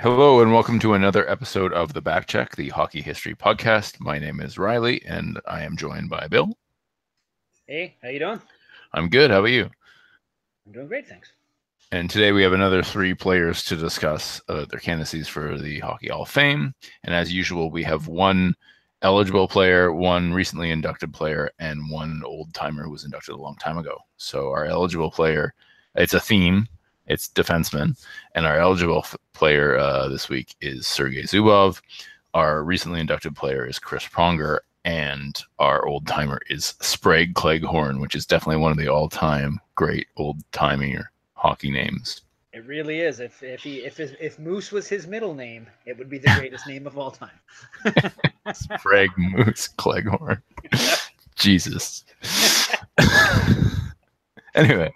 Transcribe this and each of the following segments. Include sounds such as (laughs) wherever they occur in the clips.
Hello and welcome to another episode of the Backcheck, the Hockey History Podcast. My name is Riley and I am joined by Bill. Hey, how you doing? I'm good. How about you? I'm doing great, thanks. And today we have another three players to discuss uh, their candidacies for the Hockey Hall of Fame. And as usual, we have one eligible player, one recently inducted player, and one old timer who was inducted a long time ago. So our eligible player, it's a theme. It's defenseman, and our eligible f- player uh, this week is Sergei Zubov. Our recently inducted player is Chris Pronger, and our old timer is Sprague Cleghorn, which is definitely one of the all-time great old timing hockey names. It really is. If if he if his, if Moose was his middle name, it would be the greatest (laughs) name of all time. Sprague Moose Cleghorn. (laughs) Jesus. (laughs) anyway,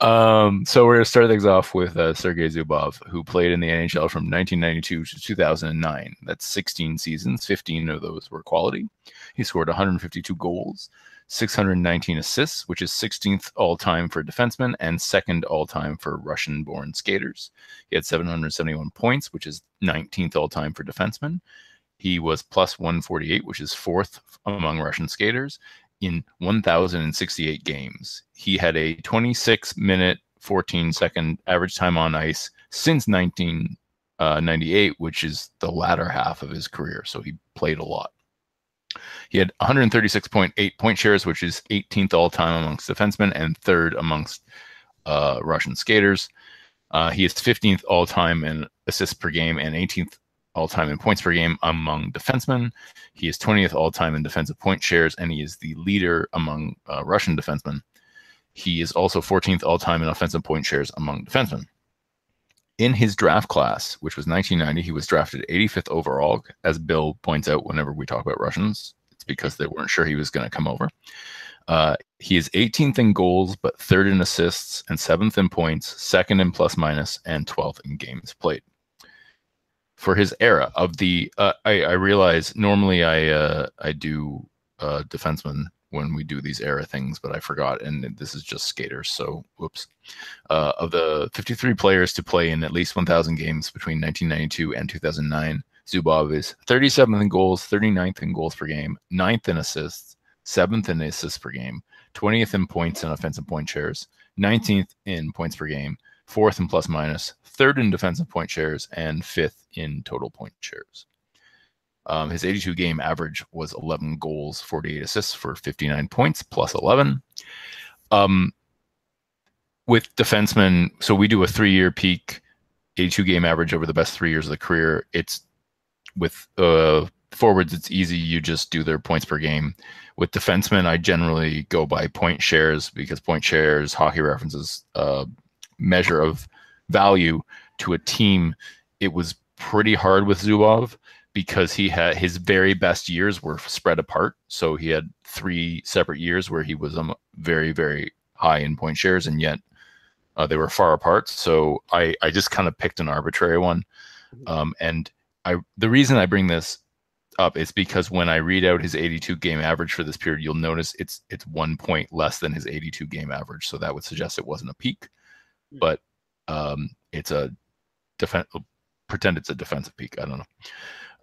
um, so we're gonna start things off with uh, Sergei Zubov, who played in the NHL from 1992 to 2009. That's 16 seasons. 15 of those were quality. He scored 152 goals, 619 assists, which is 16th all time for defensemen and second all time for Russian born skaters. He had 771 points, which is 19th all time for defensemen. He was plus 148, which is fourth among Russian skaters in 1,068 games. He had a 26 minute, 14 second average time on ice since 1998, which is the latter half of his career. So he played a lot. He had 136.8 point shares, which is 18th all time amongst defensemen and third amongst uh, Russian skaters. Uh, he is 15th all time in assists per game and 18th all time in points per game among defensemen. He is 20th all time in defensive point shares, and he is the leader among uh, Russian defensemen. He is also 14th all time in offensive point shares among defensemen. In his draft class, which was 1990, he was drafted 85th overall. As Bill points out, whenever we talk about Russians, it's because they weren't sure he was going to come over. Uh, he is 18th in goals, but third in assists, and seventh in points, second in plus minus, and 12th in games played for his era of the uh, I, I realize normally I uh, I do uh, defenseman when we do these era things, but I forgot, and this is just skaters. So, whoops. Uh, of the 53 players to play in at least 1,000 games between 1992 and 2009, Zubov is 37th in goals, 39th in goals per game, 9th in assists, 7th in assists per game, 20th in points and offensive point shares, 19th in points per game, fourth in plus minus, third in defensive point shares, and fifth in total point shares. Um, his 82 game average was 11 goals, 48 assists for 59 points, plus 11. Um, with defensemen, so we do a three year peak, 82 game average over the best three years of the career. It's with uh, forwards, it's easy. You just do their points per game. With defensemen, I generally go by point shares because point shares, hockey references, uh, measure of value to a team. It was pretty hard with Zubov because he had his very best years were spread apart. So he had three separate years where he was um, very, very high in point shares, and yet uh, they were far apart. So I, I just kind of picked an arbitrary one. Um, and I the reason I bring this up is because when I read out his 82 game average for this period, you'll notice it's it's one point less than his 82 game average. So that would suggest it wasn't a peak, but um, it's a defense. Pretend it's a defensive peak. I don't know.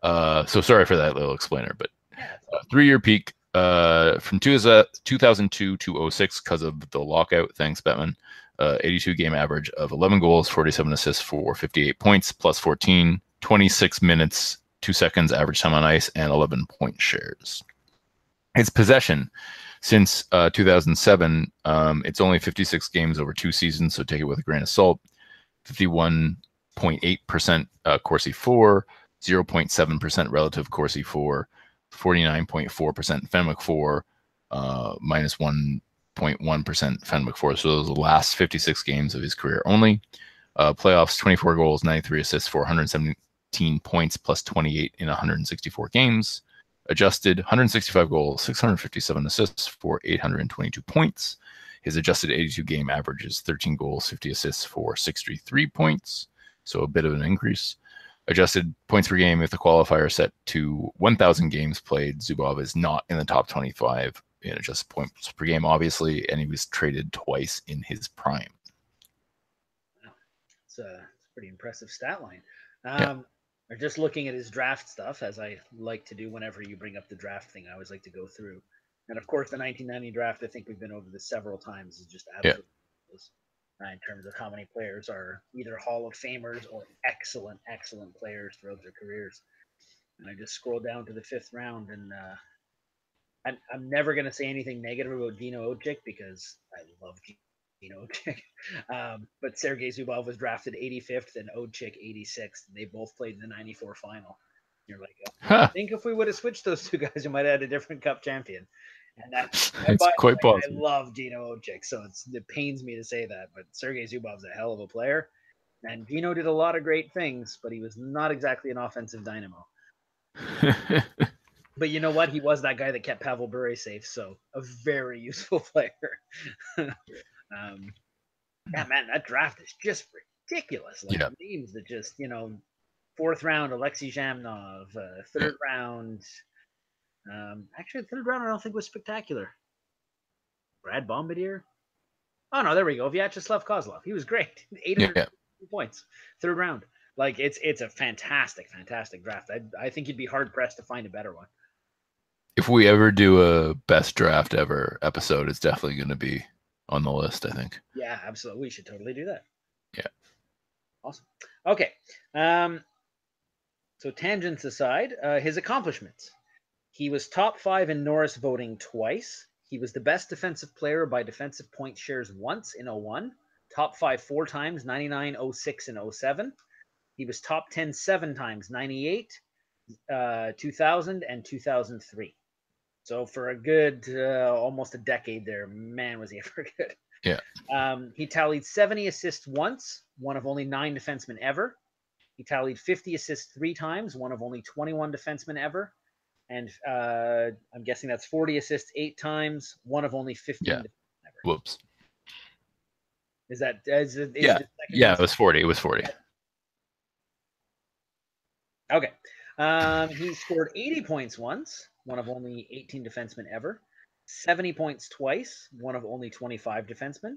Uh, so sorry for that little explainer, but uh, three year peak uh, from two, 2002 to 06 because of the lockout. Thanks, Bettman. Uh, 82 game average of 11 goals, 47 assists for 58 points, plus 14, 26 minutes, two seconds average time on ice, and 11 point shares. His possession since uh, 2007, um, it's only 56 games over two seasons, so take it with a grain of salt. 51.8% uh, Corsi For, 0.7% relative Corsi For, 49.4% Fenwick For, uh, minus 1.1 Fenwick For. So those are the last 56 games of his career only. Uh, playoffs 24 goals, 93 assists for 117 points, plus 28 in 164 games. Adjusted 165 goals, 657 assists for 822 points. His adjusted 82 game average is 13 goals, 50 assists for 63 points. So a bit of an increase. Adjusted points per game with the qualifier set to 1,000 games played. Zubov is not in the top 25 in adjusted points per game, obviously, and he was traded twice in his prime. Wow. It's a, it's a pretty impressive stat line. Um, yeah. Or just looking at his draft stuff, as I like to do whenever you bring up the draft thing, I always like to go through. And of course, the 1990 draft, I think we've been over this several times, is just absolutely yeah. uh, in terms of how many players are either Hall of Famers or excellent, excellent players throughout their careers. And I just scroll down to the fifth round, and uh, I'm, I'm never going to say anything negative about Dino Odjick because I love Dino (laughs) Odjick. Um, but Sergei Zubov was drafted 85th and Odjick 86th. And they both played in the 94 final. You're like, oh, huh. I think if we would have switched those two guys, we might have had a different cup champion. And that's (laughs) quite possible. I love Dino Odjick, so it pains me to say that, but Sergei Zubov's a hell of a player. And Dino did a lot of great things, but he was not exactly an offensive dynamo. (laughs) but you know what? He was that guy that kept Pavel Bure safe, so a very useful player. Um, yeah, man, that draft is just ridiculous. Like yeah. names that just, you know, fourth round, Alexei Zhamnov, uh, third yeah. round. Um, actually, third round I don't think was spectacular. Brad Bombardir. Oh no, there we go. Vyacheslav Kozlov. He was great. (laughs) 800 yeah. points. Third round. Like it's it's a fantastic, fantastic draft. I I think you'd be hard pressed to find a better one. If we ever do a best draft ever episode, it's definitely going to be on the list. I think. Yeah, absolutely. We should totally do that. Yeah. Awesome. Okay. Um. So tangents aside, uh, his accomplishments. He was top five in Norris voting twice. He was the best defensive player by defensive point shares once in 01, top five four times, 99, 06, and 07. He was top 10 seven times 98, uh, 2000, and 2003. So for a good uh, almost a decade there, man, was he (laughs) ever good. Yeah. Um, he tallied 70 assists once, one of only nine defensemen ever. He tallied 50 assists three times, one of only 21 defensemen ever. And uh, I'm guessing that's 40 assists eight times, one of only 15 yeah. Whoops. Is that is, is yeah yeah it was 40 it was 40 Okay. Um, he scored 80 points once, one of only 18 defensemen ever. 70 points twice, one of only 25 defensemen.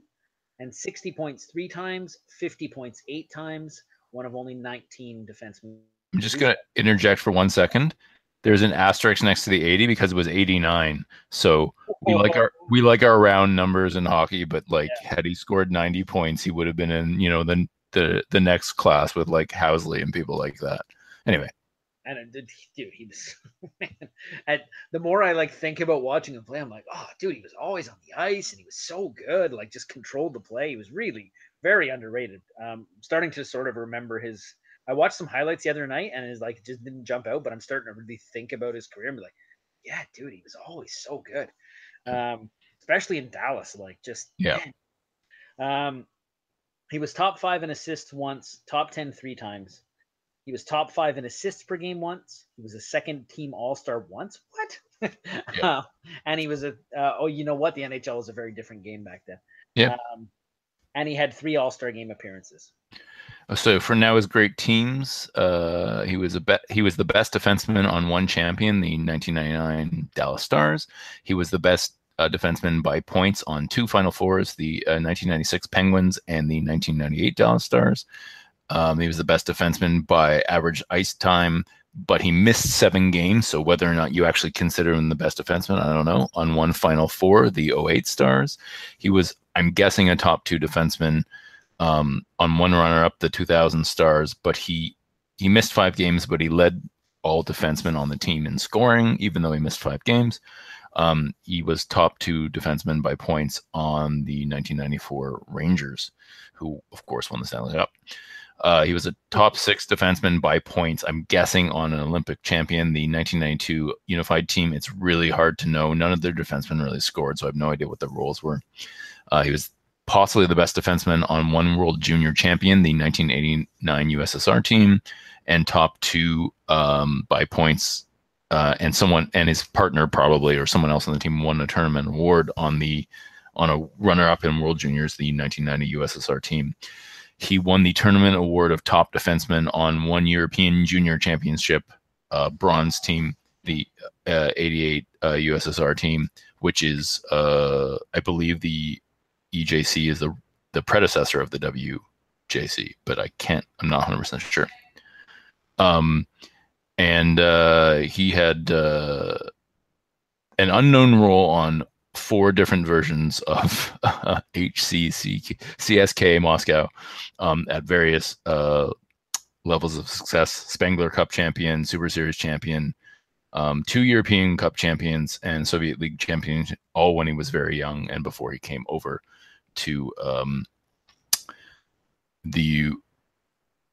And 60 points three times, 50 points eight times, one of only 19 defensemen. I'm just going to interject for one second. There's an asterisk next to the 80 because it was 89. So we oh. like our we like our round numbers in hockey, but like yeah. had he scored 90 points, he would have been in, you know, the the the next class with like Housley and people like that. Anyway. And it, (laughs) dude, he was (laughs) man. And the more I like think about watching him play, I'm like, oh, dude, he was always on the ice and he was so good. Like, just controlled the play. He was really very underrated. Um, starting to sort of remember his. I watched some highlights the other night and it's like just didn't jump out, but I'm starting to really think about his career and be like, yeah, dude, he was always so good. Um, especially in Dallas, like just yeah. Man. Um, he was top five in assists once, top ten three times. He was top five in assists per game once. He was a second team All Star once. What? Yeah. (laughs) uh, and he was a uh, oh, you know what? The NHL was a very different game back then. Yeah. Um, and he had three All Star game appearances. Uh, so for now, his great teams, uh, he was a be- he was the best defenseman on one champion, the 1999 Dallas Stars. He was the best uh, defenseman by points on two Final Fours, the uh, 1996 Penguins and the 1998 Dallas Stars. Um, he was the best defenseman by average ice time, but he missed seven games. So whether or not you actually consider him the best defenseman, I don't know. On one Final Four, the 08 Stars, he was, I'm guessing, a top two defenseman. Um, on one runner-up, the 2000 Stars, but he he missed five games, but he led all defensemen on the team in scoring, even though he missed five games. Um, he was top two defenseman by points on the 1994 Rangers, who of course won the Stanley Cup. Uh, he was a top six defenseman by points. I'm guessing on an Olympic champion, the 1992 unified team. It's really hard to know. None of their defensemen really scored, so I have no idea what the roles were. Uh, he was possibly the best defenseman on one world junior champion, the 1989 USSR team, and top two um, by points. Uh, and someone and his partner probably or someone else on the team won a tournament award on the on a runner-up in World Juniors, the 1990 USSR team. He won the tournament award of top defenseman on one European Junior Championship uh, bronze team, the uh, 88 uh, USSR team, which is, uh, I believe, the EJC is the the predecessor of the WJC, but I can't. I'm not 100 percent sure. Um, and uh, he had uh, an unknown role on four different versions of (laughs) uh, HCC CSK Moscow um, at various uh, levels of success: Spengler Cup champion, Super Series champion, um, two European Cup champions, and Soviet League champion. All when he was very young and before he came over to um, the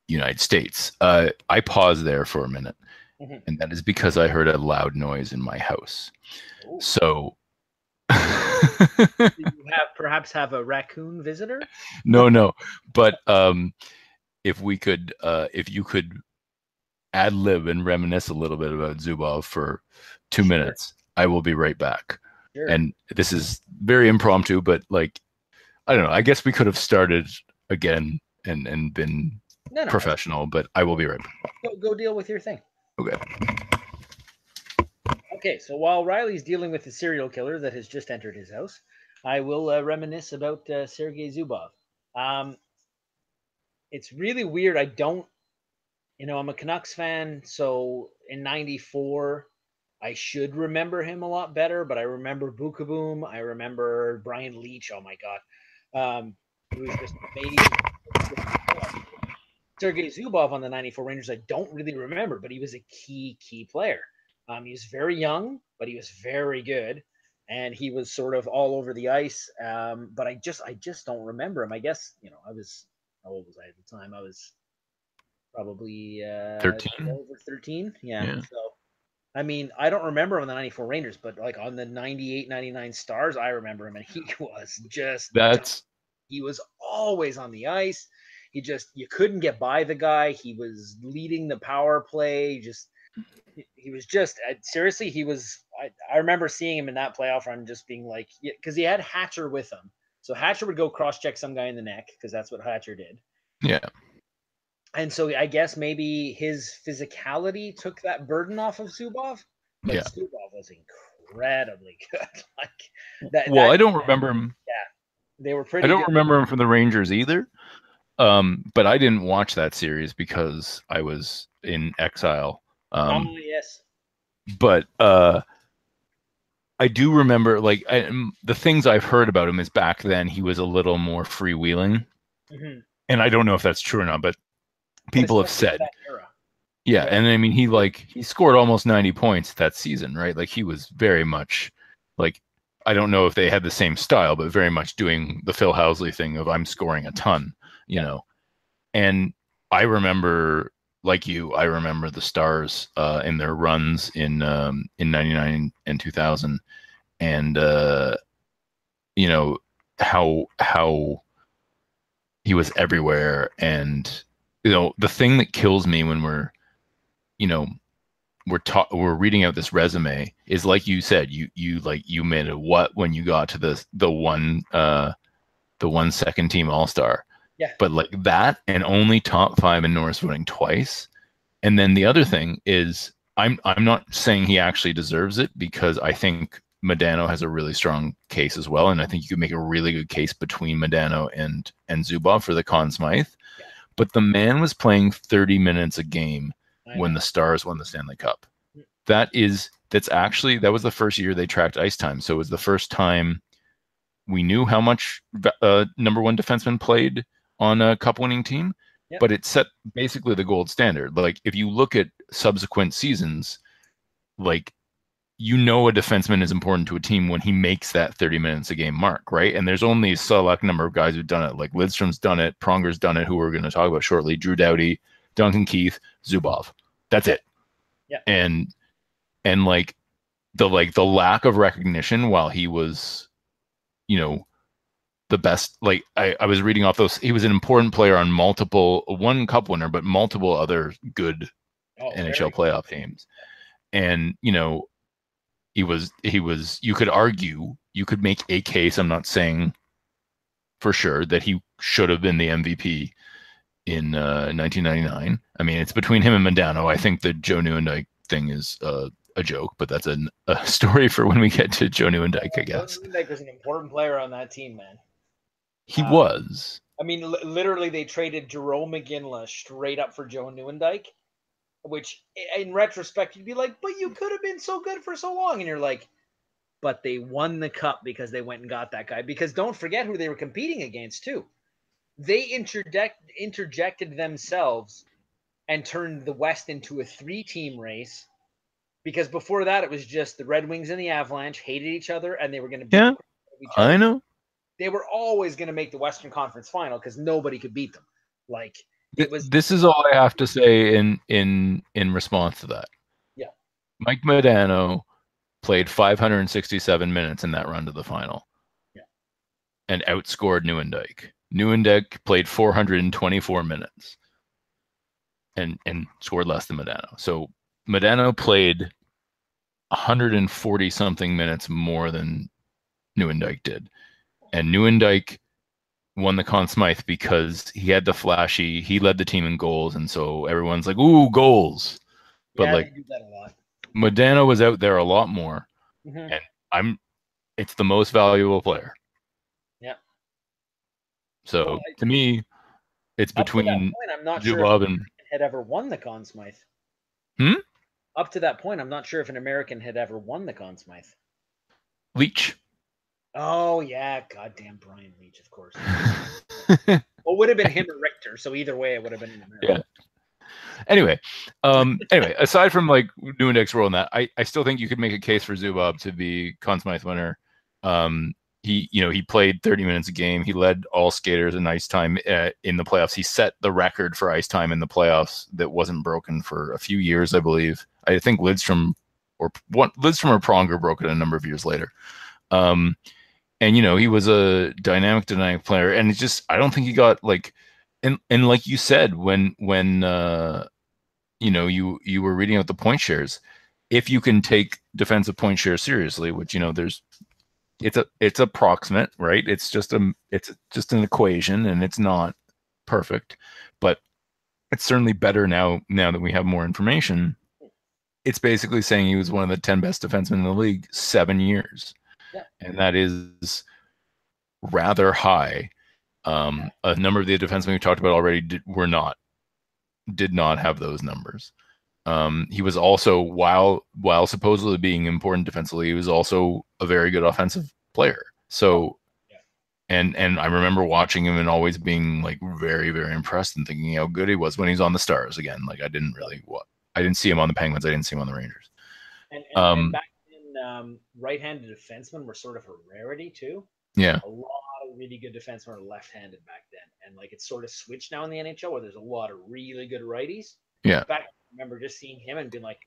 United States. Uh, I paused there for a minute, mm-hmm. and that is because I heard a loud noise in my house. Ooh. So (laughs) you have perhaps have a raccoon visitor? No, no. But um, if we could, uh, if you could ad lib and reminisce a little bit about Zubov for two sure. minutes, I will be right back. Sure. And this is very impromptu, but like, I don't know. I guess we could have started again and and been no, no, professional, but I will be right back. Go, go deal with your thing. Okay. Okay, so while Riley's dealing with the serial killer that has just entered his house, I will uh, reminisce about uh, Sergei Zubov. Um, it's really weird. I don't, you know, I'm a Canucks fan, so in '94, I should remember him a lot better. But I remember Beukeboom. I remember Brian Leetch. Oh my God, um, he was just amazing. Sergei Zubov on the '94 Rangers, I don't really remember, but he was a key, key player. Um, he was very young, but he was very good, and he was sort of all over the ice. Um, but I just, I just don't remember him. I guess you know, I was how old was I at the time? I was probably uh, 13. Over 13, yeah. yeah. So, I mean, I don't remember him on the 94 Rangers, but like on the 98, 99 Stars, I remember him, and he (laughs) was just that's he was always on the ice. He just you couldn't get by the guy. He was leading the power play. Just he was just seriously he was I, I remember seeing him in that playoff run just being like because he had hatcher with him. So hatcher would go cross check some guy in the neck because that's what hatcher did. Yeah. And so i guess maybe his physicality took that burden off of zubov but yeah. zubov was incredibly (laughs) good. Like that well that, i don't remember him. Yeah. They were pretty i don't good. remember him from the rangers either. Um but i didn't watch that series because i was in exile um, oh, yes. But uh, I do remember, like, I, the things I've heard about him is back then he was a little more freewheeling. Mm-hmm. And I don't know if that's true or not, but people have said. Yeah, and I mean he like he scored almost 90 points that season, right? Like he was very much like I don't know if they had the same style, but very much doing the Phil Housley thing of I'm scoring a ton, you know. And I remember like you, I remember the Stars uh, in their runs in um, in '99 and 2000, and uh, you know how how he was everywhere, and you know the thing that kills me when we're you know we're ta- we're reading out this resume is like you said you you like you made a what when you got to the the one uh the one second team all star yeah. But like that and only top five in Norris voting twice. And then the other thing is I'm I'm not saying he actually deserves it because I think Modano has a really strong case as well. And I think you could make a really good case between Modano and and Zubov for the Conn Smythe. Yeah. But the man was playing 30 minutes a game when the Stars won the Stanley Cup. That is that's actually that was the first year they tracked ice time. So it was the first time we knew how much uh, number one defenseman played on a cup winning team, yep. but it set basically the gold standard. Like if you look at subsequent seasons, like you know a defenseman is important to a team when he makes that 30 minutes a game mark, right? And there's only a select number of guys who've done it. Like Lidstrom's done it, Pronger's done it, who we're going to talk about shortly, Drew Doughty, Duncan Keith, Zubov. That's it. Yeah. And and like the like the lack of recognition while he was, you know, the best like I, I was reading off those he was an important player on multiple one cup winner but multiple other good oh, nhl playoff teams and you know he was he was you could argue you could make a case i'm not saying for sure that he should have been the mvp in uh, 1999 i mean it's between him and Modano. i think the joe nieuwendyk thing is uh, a joke, but that's an, (laughs) a story for when we get to Joe Nieuwendyk, I guess. Joe Nieuwendyk was an important player on that team, man. He um, was. I mean, l- literally, they traded Jarome Iginla straight up for Joe Nieuwendyk, which in retrospect you'd be like, but you could have been so good for so long, and you're like, but they won the cup because they went and got that guy. Because don't forget who they were competing against too. They interject interjected themselves and turned the West into a three-team race. Because before that, it was just the Red Wings and the Avalanche hated each other, and they were going to yeah. I know they were always going to make the Western Conference Final because nobody could beat them. Like it was. This is all I have to say in in in response to that. Yeah, Mike Modano played 567 minutes in that run to the final. Yeah, and outscored Nieuwendyk. Nieuwendyk played 424 minutes and and scored less than Modano. So Modano played 140 something minutes more than Nieuwendyk did and Nieuwendyk won the Conn Smythe because he had the flashy. He led the team in goals, and so everyone's like, "Ooh, goals!" But yeah, like, Modano was out there a lot more, mm-hmm. and I'm. It's the most valuable player. Yeah. So well, I, to me, it's between point, I'm not Zubov sure and had ever won the Conn Smythe. Hmm. Up to that point, I'm not sure if an American had ever won the Conn Smythe. Leetch. Oh yeah, goddamn Brian Leetch, of course. (laughs) well, would have been him or Richter. So either way, it would have been in America. Yeah. Anyway, um, anyway, aside from like Nieuwendyk's role in that, I, I still think you could make a case for Zubov to be Conn Smythe winner. Um, he, you know, he played 30 minutes a game. He led all skaters in ice time uh, in the playoffs. He set the record for ice time in the playoffs that wasn't broken for a few years, I believe. I think Lidstrom or one Lidstrom or Pronger broke it a number of years later. Um, and you know he was a dynamic dynamic player. And it's just i don't think he got like and and like you said when when uh you know you you were reading out the point shares if you can take defensive point share seriously which you know there's it's a it's approximate right? It's just a it's just an equation and it's not perfect but it's certainly better now now that we have more information. It's basically saying he was one of the 10 best defensemen in the league seven years and that is rather high. Um, a number of the defensemen we talked about already did, were not did not have those numbers. Um, he was also while while supposedly being important defensively, he was also a very good offensive player. So, and and I remember watching him and always being like very very impressed and thinking how good he was when he's on the Stars again. Like I didn't really what I didn't see him on the Penguins. I didn't see him on the Rangers. And, and, um, and back um, right-handed defensemen were sort of a rarity too. Yeah, a lot of really good defensemen are left-handed back then, and like it's sort of switched now in the NHL where there's a lot of really good righties. Yeah, I remember just seeing him and being like,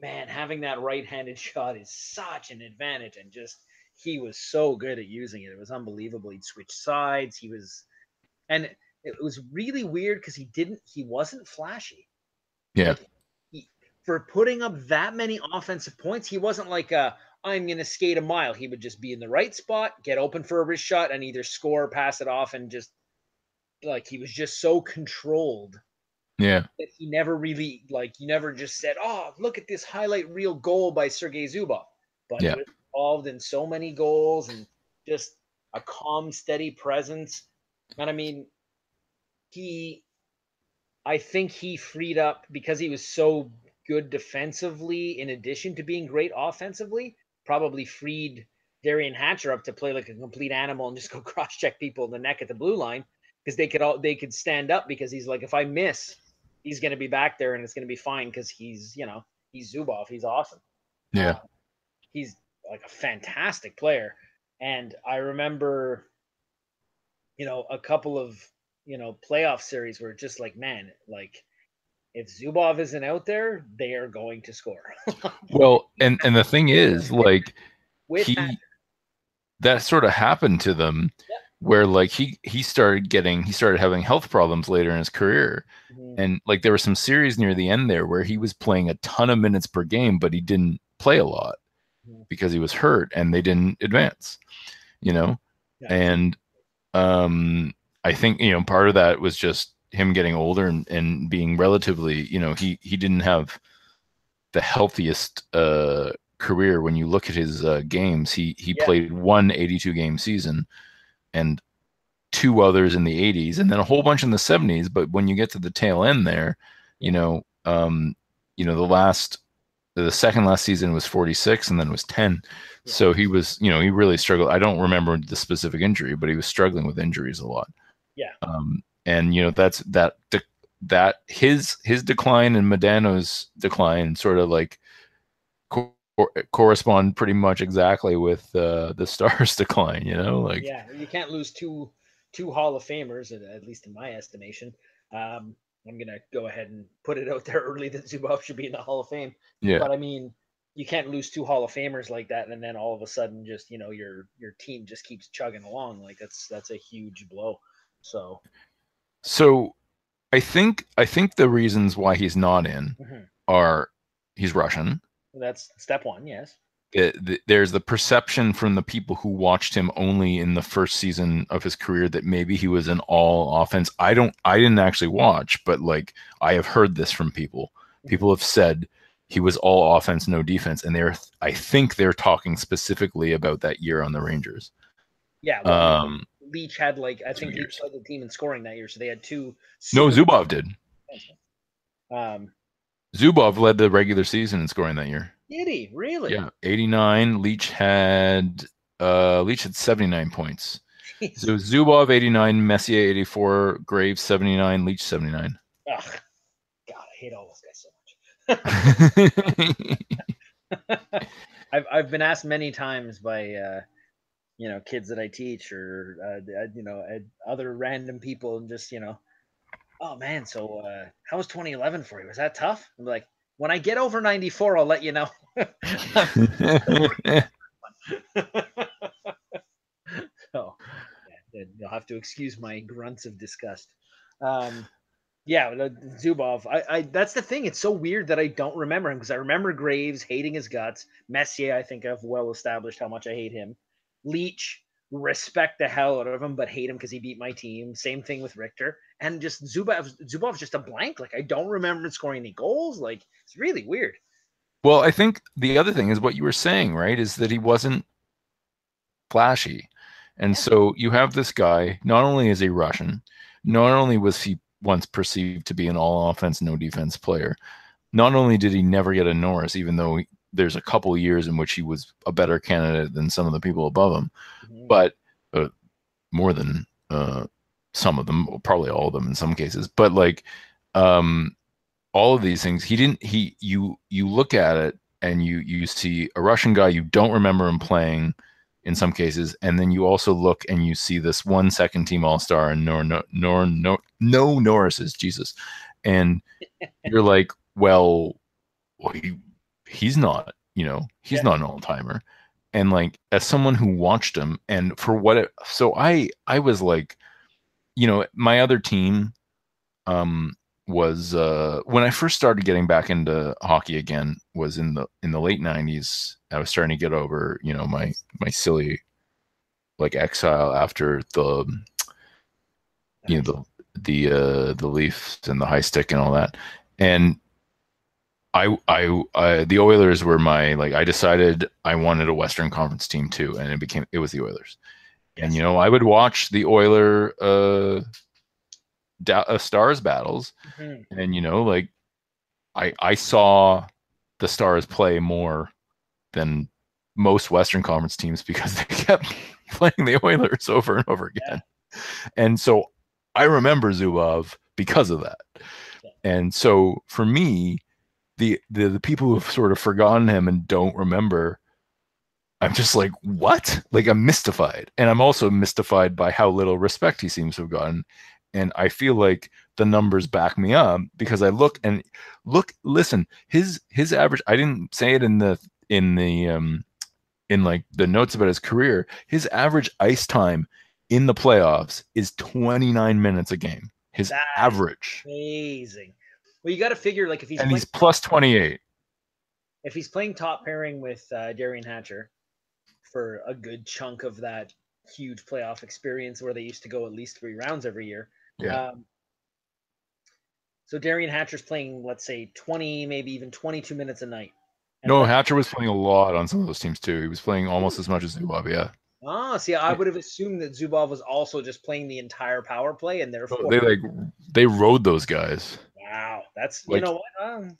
man, having that right-handed (laughs) shot is such an advantage, and just he was so good at using it. It was unbelievable. He'd switch sides. He was, and it was really weird because he didn't. He wasn't flashy. Yeah. Like, for putting up that many offensive points. He wasn't like i am going to skate a mile. He would just be in the right spot, get open for a wrist shot, and either score, pass it off, and just like he was just so controlled. Yeah. That he never really like he never just said, "Oh, look at this highlight reel goal by Sergei Zubov," but yeah. involved in so many goals and just a calm, steady presence. And I mean, he, I think he freed up because he was so good defensively in addition to being great offensively, probably freed Derian Hatcher up to play like a complete animal and just go (laughs) cross check people in the neck at the blue line because they could all they could stand up because he's like if I miss, he's going to be back there and it's going to be fine because he's you know he's Zubov, he's awesome. Yeah, um, he's like a fantastic player, and I remember, you know, a couple of you know playoff series where just like man, like if Zubov isn't out there, they are going to score. (laughs) well, and and the thing is, (laughs) like With he that. that sort of happened to them, yeah. where like he he started getting he started having health problems later in his career, mm-hmm. and like there were some series near the end there where he was playing a ton of minutes per game, but he didn't play a lot mm-hmm. because he was hurt and they didn't advance, you know, yeah. and um I think you know part of that was just him getting older and, and being relatively, you know, he he didn't have the healthiest uh, career when you look at his uh, games. He he yeah. played one 82 game season and two others in the 80s and then a whole bunch in the 70s. But when you get to the tail end there, you know, um, you know, the last, the second last season was 46 and then it was 10. Yeah. So he was, you know, he really struggled. I don't remember the specific injury, but he was struggling with injuries a lot. Yeah. Um, and you know, that's that de- that his his decline and Modano's decline sort of like co- correspond pretty much exactly with uh, the Stars' (laughs) decline. You know, like yeah, you can't lose two two Hall of Famers, at, at least in my estimation. Um, I'm gonna go ahead and put it out there early that Zubov should be in the Hall of Fame. yeah, But I mean, you can't lose two Hall of Famers like that, and then all of a sudden, just you know, your your team just keeps chugging along. Like that's that's a huge blow. So So I think I think the reasons why he's not in mhm. are he's Russian. that's step one. Yes. It, th- there's the perception from the people who watched him only in the first season of his career that maybe he was an all offense. I don't I didn't actually watch, but like I have heard this from people. People have said he was all offense, no defense, and they're I think they're talking specifically about that year on the Rangers. Yeah. well, Um, Leetch had like I two think Leetch years. led the team in scoring that year, so they had two. no, Zubov did. Um, Zubov led the regular season in scoring that year. did he really? Yeah, 89. Leetch had uh Leetch had 79 points. Jeez. So Zubov 89, Messier 84, Graves 79, Leetch 79. Ugh. God, I hate all those guys so much. (laughs) (laughs) I've I've been asked many times by uh, you know kids that I teach or uh, uh, you know uh, other random people and just you know, oh man, so uh, how was 2011 for you? Was that tough? I'm like, when I get over 94, I'll let you know. (laughs) so yeah, you'll have to excuse my grunts of disgust. Um, yeah, Zubov. I, I that's the thing. It's so weird that I don't remember him because I remember Graves hating his guts. Messier, I think I've well established how much I hate him. Leetch, respect the hell out of him, but hate him because he beat my team. Same thing with Richter. And just Zubov. Zubov's just a blank. Like I don't remember him scoring any goals. Like it's really weird. well, I think the other thing is what you were saying, right? Is that he wasn't flashy. And Yeah. so you have this guy, not only is he Russian, not only was he once perceived to be an all offense, no defense player, not only did he never get a Norris, even though he, there's a couple years in which he was a better candidate than some of the people above him, but uh, more than uh, some of them, probably all of them in some cases. But like um, all of these things, he didn't. He you you look at it and you you see a Russian guy you don't remember him playing in some cases, and then you also look and you see this one second team All Star and nor no nor no no Norris's Jesus, and you're like, well, well he he's not, you know, he's Yeah. not an all timer and like as someone who watched him and for what it so i i was like you know my other team um was uh when i first started getting back into hockey again was in the in the late 90s i was starting to get over you know my my silly like exile after the you know the the uh the leafs and the high stick and all that. And I, I, I, the Oilers were my like. I decided I wanted a Western Conference team too, and it became it was the Oilers. And you know, I would watch the Oiler uh, da- uh Stars battles, Mhm. and you know, like I I saw the Stars play more than most Western Conference teams because (laughs) they kept (laughs) playing the Oilers over and over again. And so I remember Zubov because of that. Yeah. And so for me, the, the the people who have sort of forgotten him and don't remember, I'm just like, what? Like I'm mystified. And I'm also mystified by how little respect he seems to have gotten. And I feel like the numbers back me up because I look and look, listen, his his average, I didn't say it in the in the um in like the notes about his career, his average ice time in the playoffs is 29 minutes a game. His That is average. Amazing. Well, you got to figure like if he's And playing, he's plus 28. if he's playing top pairing with uh, Derian Hatcher for a good chunk of that huge playoff experience where they used to go at least three rounds every year. Yeah. Um, so Derian Hatcher's playing, let's say, 20, maybe even 22 minutes a night. And No, Hatcher was playing a lot on some of those teams too. He was playing almost as much as Zubov, yeah. Oh, see, I would have assumed that Zubov was also just playing the entire power play, and therefore, They like they rode those guys. Wow, that's Like- you know what? Um,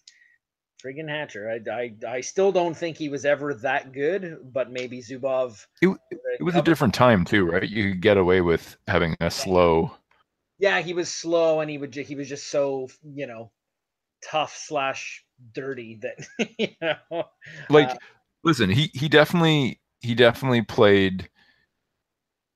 friggin' Hatcher. I, I I still don't think he was ever that good, but maybe Zubov. It, it was a different time too, right? You could get away with having a slow. Yeah, he was slow, and he would he was just so you know tough slash dirty that (laughs) you know Like, uh, listen, he he definitely he definitely played.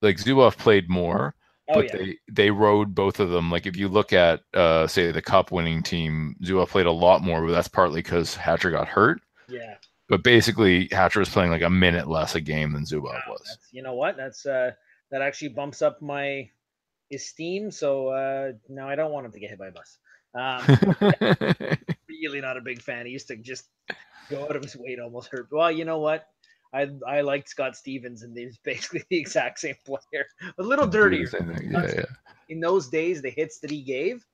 Like Zubov played more, oh but yeah they they rode both of them. Like if you look at uh say the cup winning team, Zubov played a lot more, but that's partly because Hatcher got hurt. yeah. But basically, Hatcher was playing like a minute less a game than Zubov Wow, was. you know what? That's uh that actually bumps up my esteem. So uh now I don't want him to get hit by a bus. Um, (laughs) really not a big fan. He used to just go out of his way to almost hurt. Well, you know what? I I liked Scott Stevens, and he's (laughs) basically the exact same player, a little dirtier. yeah, yeah. In those days, the hits that he gave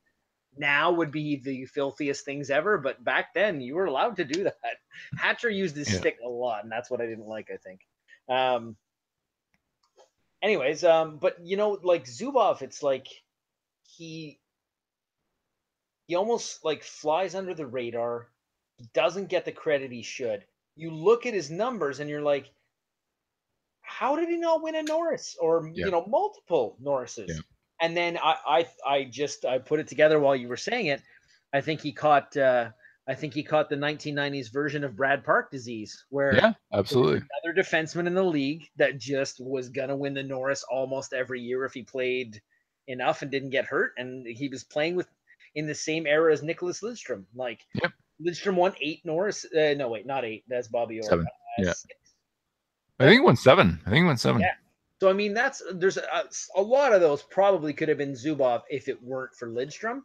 now would be the filthiest things ever. But back then, you were allowed to do (laughs) that. Hatcher used his Yeah. stick a lot, and that's what I didn't like. I think. Um. Anyways, um, but you know, like Zubov, it's like he he almost like flies under the radar. He doesn't get the credit he should. You look at his numbers and you're like, how did he not win a Norris or Yeah. you know multiple Norrises? Yeah. And then I, I I just I put it together while you were saying it. I think he caught uh, I think he caught the 1990s version of Brad Park disease, where Yeah, absolutely. another defenseman in the league that just was gonna win the Norris almost every year if he played enough and didn't get hurt. And he was playing with in the same era as Nicklas Lidstrom. Like Yep. Lidstrom won eight Norris. Uh, no, wait, not eight. That's Bobby Orr. Seven. Uh, Yeah. six. I think he won seven. I think he won seven. Yeah. So I mean, that's there's a, a lot of those probably could have been Zubov if it weren't for Lidstrom.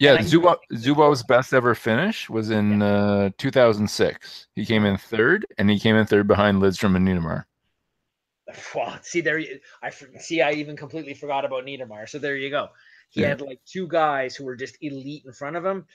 Yeah, Zubov, Zubov's best ever finish was in uh, 2006. He came in third, and he came in third behind Lidstrom and Niedermayer. (laughs) Wow, see there, I see. I even completely forgot about Niedermayer. So there you go. He Yeah. had like two guys who were just elite in front of him.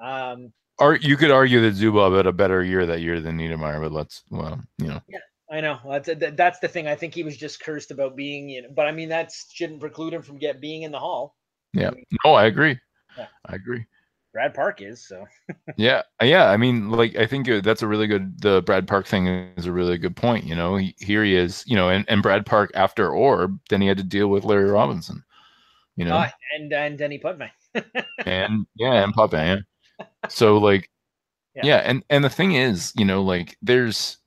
Um, Or you could argue that Zubov had a better year that year than Niedermayer, but let's, well, you know, Yeah, I know that's that's the thing. I think he was just cursed about being, you know, but I mean that shouldn't preclude him from get being in the hall. yeah. No, I agree. Yeah. I agree. Brad Park is so. (laughs) Yeah, yeah. I mean, like, I think uh, that's a really good. The Brad Park thing is a really good point. You know, he, here he is. You know, and, and Brad Park after Orr, then he had to deal with Larry Robinson. You know, Ah, and and Denny Potvin. (laughs) and yeah, and Papa. Yeah. So like, Yeah. yeah. and and the thing is, you know, like, there's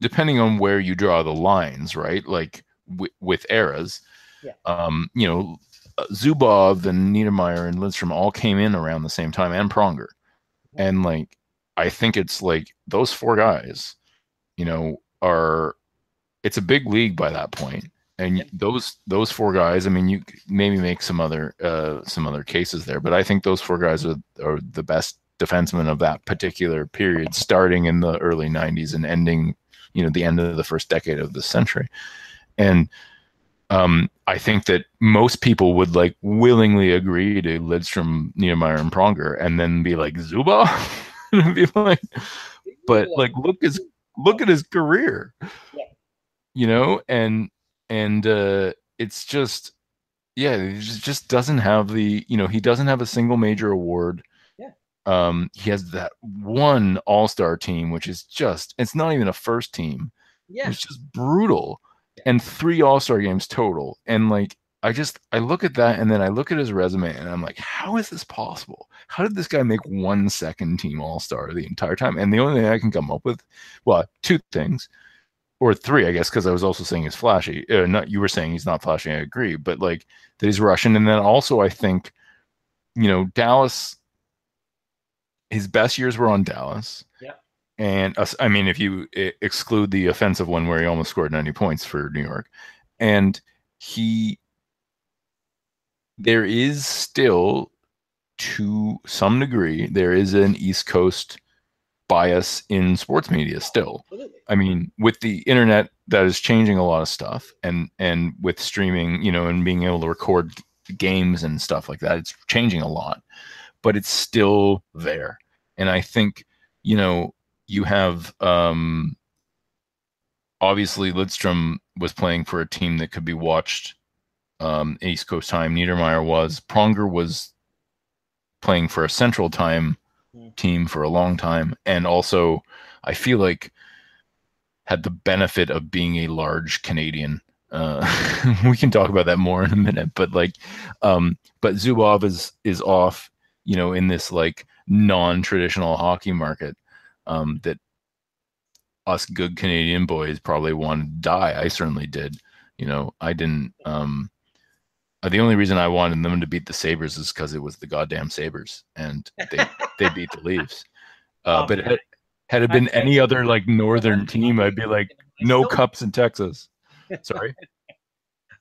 depending on where you draw the lines, right? Like w- with eras, Yeah. um, you know, Zubov and Niedermayer and Lidstrom all came in around the same time, and Pronger, and like, I think it's like those four guys, you know, are it's a big league by that point and those those four guys i mean you maybe make some other uh some other cases there but i think those four guys are, are the best defensemen of that particular period starting in the early 90s and ending you know the end of the first decade of the century. And um i think that most people would like willingly agree to lidstrom Niedermayer, and pronger and then be like zuba? (laughs) And be like but like look his look at his career. Yeah. you know and and uh it's just yeah he just doesn't have the you know he doesn't have a single major award. Yeah. um he has that one all-star team which is just it's not even a first team. Yeah, it's just brutal. And three all-star games total. And like i just i look at that and then i look at his resume and i'm like how is this possible? How did this guy make one second team all-star the entire time? And the only thing i can come up with well two things or three i guess because i was also saying he's flashy uh, not you were saying he's not flashy i agree but like that he's russian and then also i think you know dallas his best years were on dallas Yeah. and us- I mean, if you exclude the offensive one where he almost scored 90 points for New York, and he, there is still, to some degree, there is an East Coast bias in sports media still. I mean, with the internet, that is changing a lot of stuff, and and with streaming, you know, and being able to record games and stuff like that, it's changing a lot, but it's still there. And I think, you know, you have um, obviously Lidstrom was playing for a team that could be watched um, East Coast time. Niedermayer was. Pronger was playing for a Central time. Team for a long time, and also I feel like had the benefit of being a large Canadian. Uh, (laughs) we can talk about that more in a minute, but like, um, but Zubov is is off, you know, in this like non-traditional hockey market um, that us good Canadian boys probably wanted to die. I certainly did. You know, I didn't. Um, the only reason I wanted them to beat the Sabres is because it was the goddamn Sabres, and they (laughs) they beat the Leafs. Uh, oh, but had, had it been any other like northern team, I'd be like, no cups in Texas. (laughs) Sorry.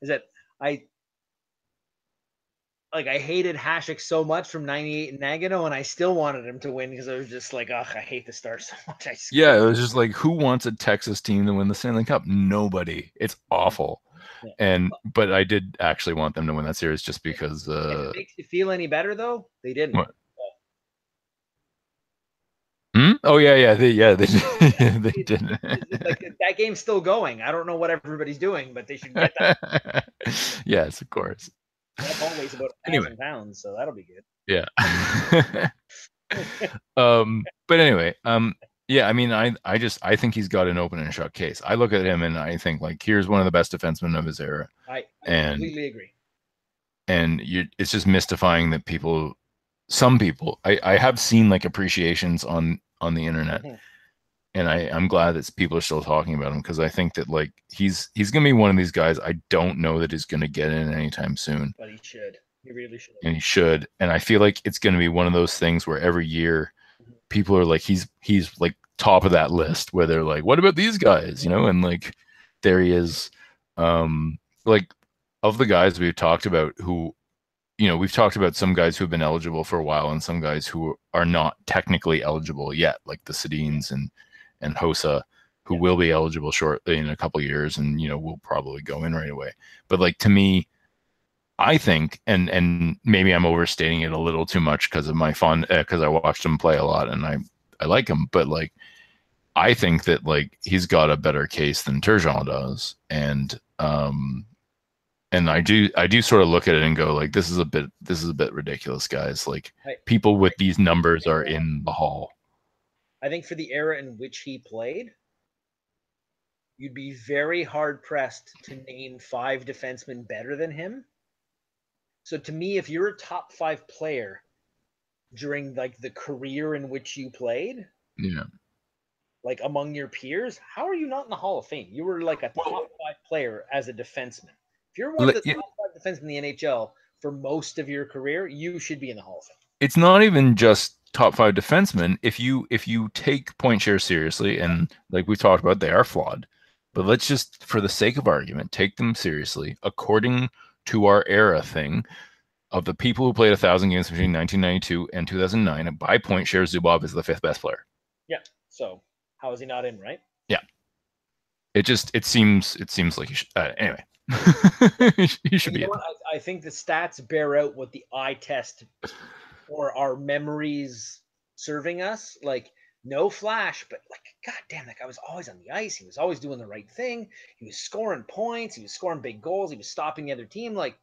is that I like I hated Hasek so much from '98 in Nagano, and I still wanted him to win because I was just like, oh, I hate the Stars (laughs) so much. yeah, it was just like, who wants a Texas team to win the Stanley Cup? Nobody. It's awful. Yeah. And but I did actually want them to win that series just because. Uh, if it makes you feel any better though, they didn't. What? Hmm? Oh yeah, yeah, they, yeah, they, (laughs) they didn't. like, (laughs) that game's still going. I don't know what everybody's doing, but they should get that. (laughs) yes, of course. That ball weighs about a anyway. pounds, so that'll be good. Yeah. um, but anyway, um, yeah, I mean, I, I just, I think he's got an open and shut case. I look at him and I think like, here's one of the best defensemen of his era. I, I and, completely agree. And you, it's just mystifying that people, some people, I, I have seen like appreciations on on the internet, mm-hmm and I, I'm glad that people are still talking about him because I think that like he's he's gonna be one of these guys. I don't know that he's gonna get in anytime soon. But he should. He really should. And he should. And I feel like it's gonna be one of those things where every year mm-hmm. people are like he's he's like top of that list where they're like, what about these guys? You know, and like there he is. Um like of the guys we've talked about who you know, we've talked about some guys who have been eligible for a while and some guys who are not technically eligible yet, like the Sedins and and Hossa, who will be eligible shortly in a couple years, and you know will probably go in right away. But like to me, I think, and and maybe I'm overstating it a little too much because of my fun, because uh, I watched him play a lot and I I like him, but like I think that like he's got a better case than Turgeon does, and um and I do I do sort of look at it and go like this is a bit this is a bit ridiculous, guys. Like people with these numbers are in the hall. I think for the era in which he played, you'd be very hard pressed to name five defensemen better than him. So to me, if you're a top five player during like the career in which you played, yeah, like among your peers, how are you not in the Hall of Fame? You were like a top five player as a defenseman. If you're one of the top five defensemen in the NHL for most of your career, you should be in the Hall of Fame. It's not even just top five defensemen, if you if you take point share seriously, and like we talked about, they are flawed. But let's just, for the sake of argument, take them seriously according to our era thing of the people who played a thousand games between 1992 and 2009. By point share, Zubov is the fifth best player. Yeah. So how is he not in? Right. Yeah. It just it seems it seems like he should. Uh, anyway. (laughs) he should be. I, I think the stats bear out what the eye test or our memories serving us. Like no flash, but like god damn, that guy was always on the ice. He was always doing the right thing. He was scoring points. He was scoring big goals. He was stopping the other team. Like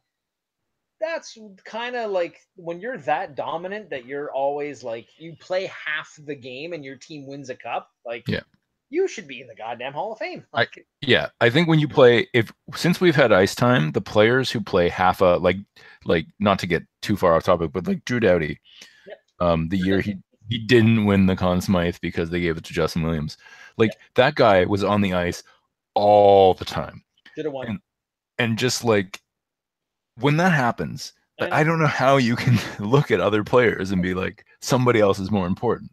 that's kind of like when you're that dominant that you're always like you play half the game and your team wins a cup. Like yeah. You should be in the goddamn Hall of Fame. Like, I, yeah, I think when you play, if since we've had ice time, the players who play half a like like not to get too far off topic, but like Drew Doughty, yep. um, the year he he didn't win the Conn Smythe because they gave it to Justin Williams. Like that guy was on the ice all the time. Did it. And, and just like when that happens, I, I don't know how you can (laughs) look at other players and be like somebody else is more important.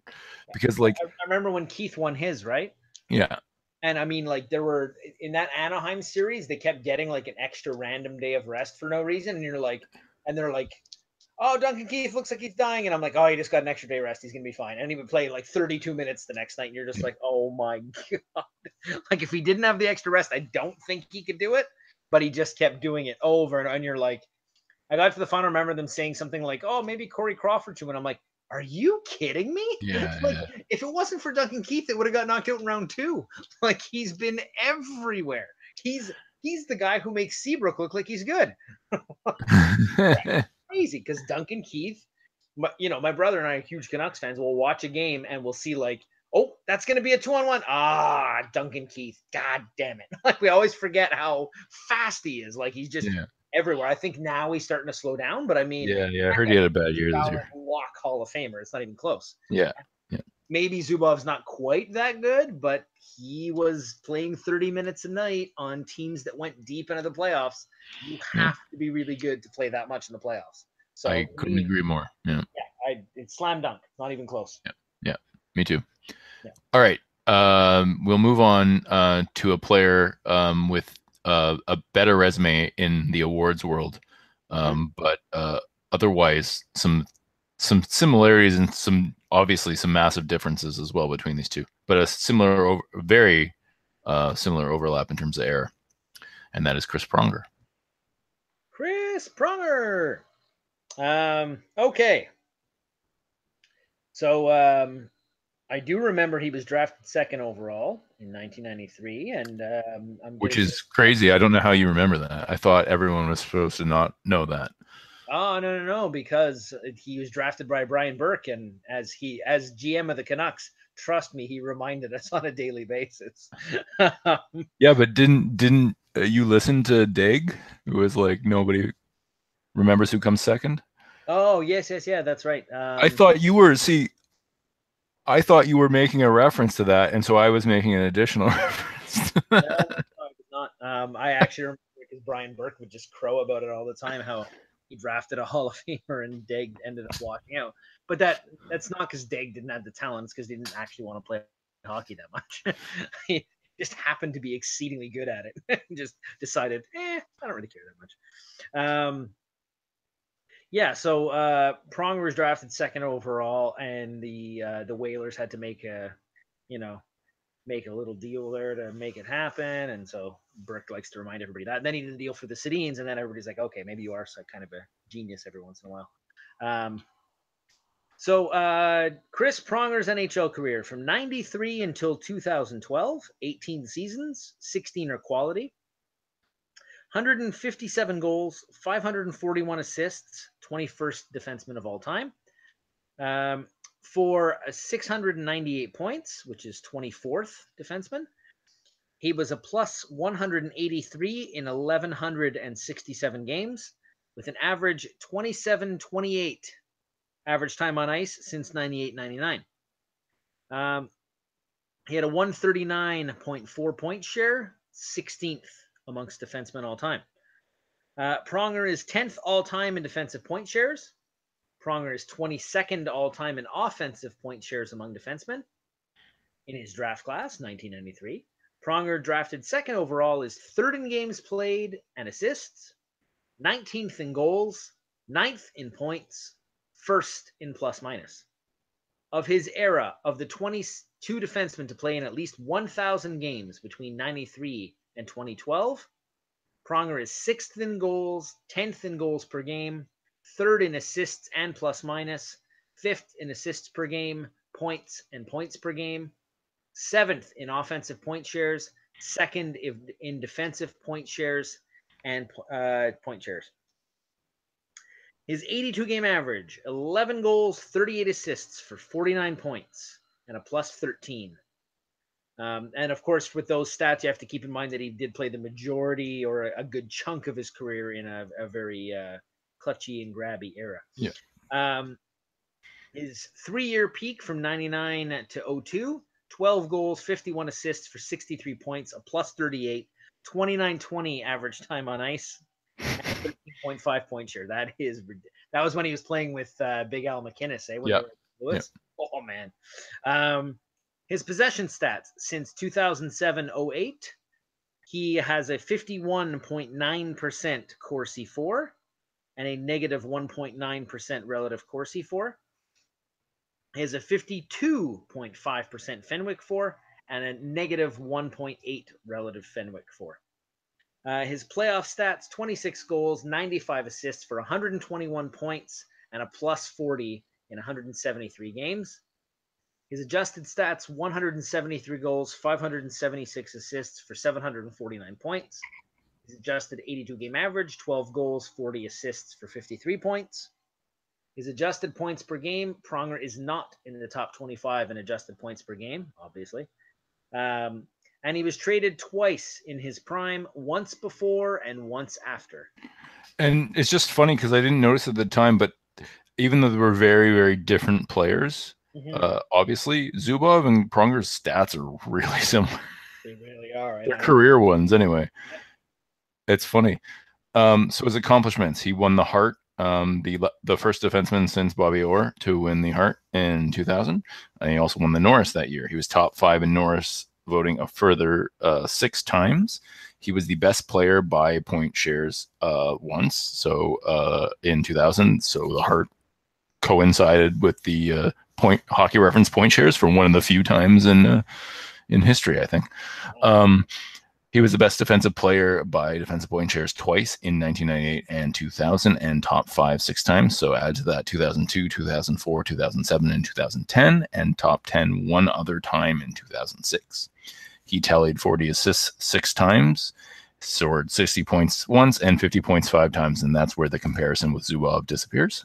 Because like I remember when Keith won his, right? Yeah. And I mean, like, there were in that Anaheim series, they kept getting like an extra random day of rest for no reason. And you're like, and they're like, oh, Duncan Keith looks like he's dying. And I'm like, oh, he just got an extra day rest. He's going to be fine. And he would play like 32 minutes the next night. And you're just like, oh my (laughs) God. like, if he didn't have the extra rest, I don't think he could do it. But he just kept doing it over. And, and you're like, I got to the final, remember them saying something like, oh, maybe Corey Crawford too. And I'm like, are you kidding me? (laughs) Yeah, like, yeah. if it wasn't for Duncan Keith, it would have got knocked out in round two. (laughs) Like he's been everywhere. He's he's the guy who makes Seabrook look like he's good. (laughs) crazy because Duncan Keith my, you know, my brother and I are huge Canucks fans. We'll watch a game and we'll see like, oh, that's going to be a two on one. Ah, Duncan Keith. God damn it. Like we always forget how fast he is. Like he's just Yeah. Everywhere. I think now he's starting to slow down, but I mean, Yeah, yeah. I heard he had a bad year this year. Walk Hall of Famer. It's not even close. Yeah. Maybe Zubov's not quite that good, but he was playing 30 minutes a night on teams that went deep into the playoffs. You Yeah. have to be really good to play that much in the playoffs. So I couldn't agree more. Yeah. I, it's slam dunk, not even close. Yeah. Yeah. Me too. Yeah. All right. Um, we'll move on uh, to a player um, with uh, a better resume in the awards world, um, but uh, otherwise some some similarities and some obviously some massive differences as well between these two, but a similar, very uh, similar overlap in terms of era, and that is Chris Pronger. Chris Pronger. Um, okay. So um, I do remember he was drafted second overall in 1993, and um, I'm Which is crazy. I don't know how you remember that. I thought everyone was supposed to not know that. Oh no no no! Because he was drafted by Brian Burke, and as he as GM of the Canucks, trust me, he reminded us (laughs) on a daily basis. (laughs) Yeah, but didn't didn't uh, you listen to Daigle? It was like nobody remembers who comes second. oh yes yes yeah, that's right. Um, I thought you were see. I thought you were making a reference to that, and so I was making an additional (laughs) reference. no, no, not. Um, I actually remember because Brian Burke would just crow about it all the time. How he drafted a Hall of Famer and Daigle ended up walking out. But that that's not because Daigle didn't have the talents, because he didn't actually want to play hockey that much. (laughs) he just happened to be exceedingly good at it. (laughs) just decided, eh, I don't really care that much. Um, yeah, so uh, Pronger was drafted second overall, and the uh, the Whalers had to make a, you know, make a little deal there to make it happen. And so Burke likes to remind everybody that. And then he did a deal for the Sedins, and then everybody's like, okay, maybe you are so kind of a genius every once in a while. Um, so uh, Chris Pronger's NHL career from 93 until 2012, 18 seasons, 16 are quality. 157 goals, 541 assists, 21st defenseman of all time. Um, for uh, 698 points, which is 24th defenseman. He was a plus 183 in 1,167 games with an average 27 28 average time on ice since 98 99. Um, he had a 139.4 point share, 16th amongst defensemen all time. Uh, Pronger is 10th all time in defensive point shares. Pronger is 22nd all time in offensive point shares among defensemen. In his draft class, 1993, Pronger drafted second overall is third in games played and assists, 19th in goals, 9th in points, first in plus minus. Of his era, of the 22 defensemen to play in at least 1,000 games between 93 and 2012, Pronger is sixth in goals, 10th in goals per game, third in assists and plus minus, fifth in assists per game, points and points per game, seventh in offensive point shares, second in defensive point shares and uh, point shares. His 82 game average 11 goals, 38 assists for 49 points and a plus 13. Um, and of course, with those stats, you have to keep in mind that he did play the majority or a, good chunk of his career in a, a very uh, clutchy and grabby era. Yeah. Um, his three year peak from 99 to 02 12 goals, 51 assists for 63 points, a plus 38, 29 20 average time on ice, and 13.5 point share. That is that was when he was playing with uh, Big Al MacInnis, eh? When Yeah. were? Oh man. Um, his possession stats since 2007 08, he has a 51.9% Corsi For and a negative 1.9% relative Corsi For. He has a 52.5% Fenwick For and a negative 1.8 relative Fenwick For. Uh, his playoff stats 26 goals, 95 assists for 121 points, and a plus 40 in 173 games. His adjusted stats 173 goals, 576 assists for 749 points. His adjusted 82 game average 12 goals, 40 assists for 53 points. His adjusted points per game, Pronger is not in the top 25 in adjusted points per game, obviously. Um, and he was traded twice in his prime, once before and once after. And it's just funny because I didn't notice at the time, but even though they were very, very different players, mm-hmm. uh, obviously Zubov and Pronger's stats are (laughs) really similar. They really are. They're career ones, anyway. It's funny. Um, so his accomplishments: he won the Hart, um, the the first defenseman since Bobby Orr to win the Hart in 2000, and he also won the Norris that year. He was top five in Norris voting a further uh, six times. He was the best player by point shares uh, once, so uh, in 2000. So the Hart coincided with the uh, point hockey reference point shares for one of the few times in uh, in history, I think. Um, he was the best defensive player by defensive point shares twice in 1998 and 2000, and top five six times. So add to that 2002, 2004, 2007, and 2010, and top 10 one other time in 2006. He tallied 40 assists six times, scored 60 points once, and 50 points five times, and that's where the comparison with Zubov disappears.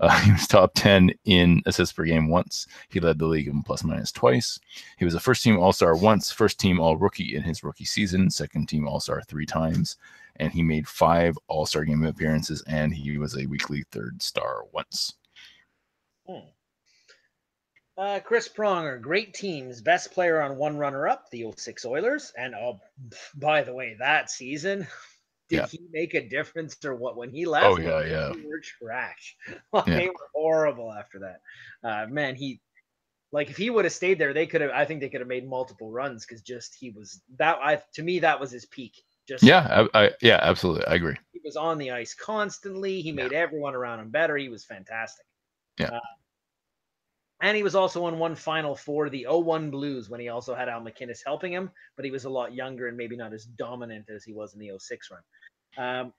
Uh, (laughs) he was top 10 in assists per game once. He led the league in plus minus twice. He was a first team All Star once, first team All Rookie in his rookie season, second team All Star three times. And he made five All Star game appearances, and he was a weekly third star once. Hmm. Uh, Chris Pronger, great teams, best player on one runner up, the 06 Oilers. And oh, by the way, that season, did yeah. he make a difference or what when he left? Oh yeah, yeah. They were trash. (laughs) yeah. They were horrible after that. Uh, man, he like if he would have stayed there, they could have. I think they could have made multiple runs because just he was that. I to me that was his peak. Just yeah, I, I, yeah, absolutely, I agree. He was on the ice constantly. He made yeah. everyone around him better. He was fantastic. Yeah. Uh, and he was also on one final for the 01 Blues when he also had Al MacInnis helping him, but he was a lot younger and maybe not as dominant as he was in the 06 run. Um,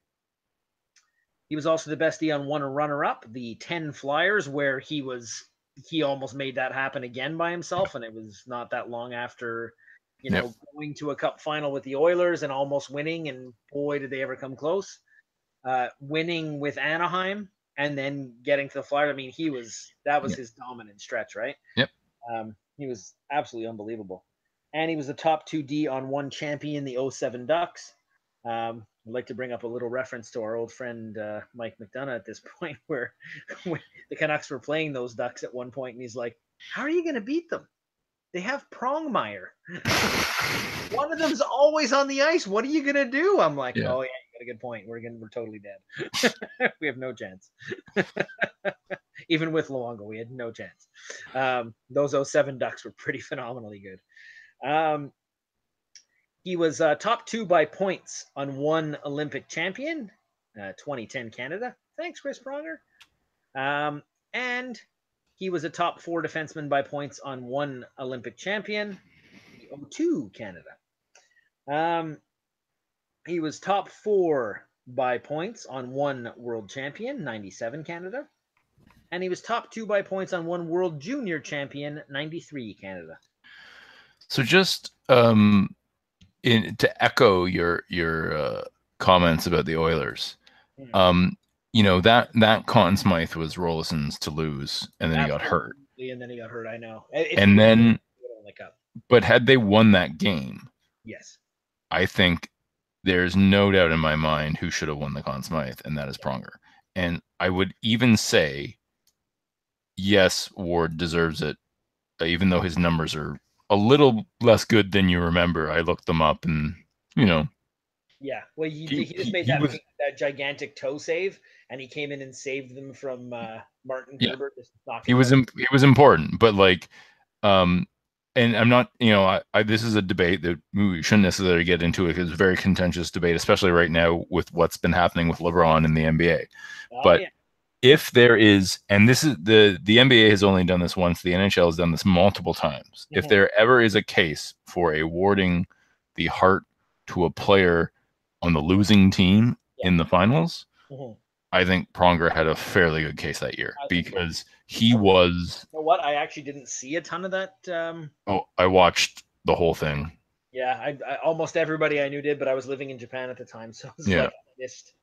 he was also the best D on one runner up, the 10 Flyers, where he was he almost made that happen again by himself, and it was not that long after you know yep. going to a cup final with the Oilers and almost winning, and boy did they ever come close. Uh, winning with Anaheim and then getting to the Flyers. I mean, he was that was yep. his dominant stretch, right? Yep. Um, he was absolutely unbelievable, and he was the top two D on one champion, the 07 Ducks. Um, I'd like to bring up a little reference to our old friend uh, Mike McDonough at this (laughs) point, where, where the Canucks were playing those Ducks at one point, and he's like, "How are you going to beat them? They have Prongmeyer. (laughs) one of them's always on the ice. What are you going to do?" I'm like, yeah. "Oh yeah, you got a good point. We're going we're totally dead. (laughs) we have no chance. Even with Luongo, we had no chance. Um, those 07 Ducks were pretty phenomenally good." Um, he was uh, top two by points on one Olympic champion, uh, 2010 Canada. Thanks, Chris Pronger. Um, and he was a top four defenseman by points on one Olympic champion, 02 Canada. Um, he was top four by points on one world champion, 97 Canada. And he was top two by points on one world junior champion, 93 Canada. So just um, in to echo your your uh, comments about the Oilers, hmm. um, you know that that Conn Smythe was Roloson's to lose, and then Absolutely. he got hurt. And then he got hurt. I know. and then, but had they won that game, yes, I think there's no doubt in my mind who should have won the Conn Smythe, and that is Pronger. And I would even say, yes, Ward deserves it, even though his numbers are a little less good than you remember. I looked them up, and you know. Yeah, well, he, he, he just made he, that, was, that gigantic toe save, and he came in and saved them from uh, Martin yeah. Gerber. he was imp- he was important, but like, um, and I'm not, you know, I, I, this is a debate that we shouldn't necessarily get into it it's a very contentious debate, especially right now with what's been happening with LeBron in the NBA. Oh, but yeah if there is and this is the the NBA has only done this once the NHL has done this multiple times mm-hmm. if there ever is a case for awarding the Hart to a player on the losing team yeah. in the finals mm-hmm. I think Pronger had a fairly good case that year because he was you know what I actually didn't see a ton of that um oh I watched the whole thing yeah I, I almost everybody I knew did but I was living in Japan at the time so yeah. Like I missed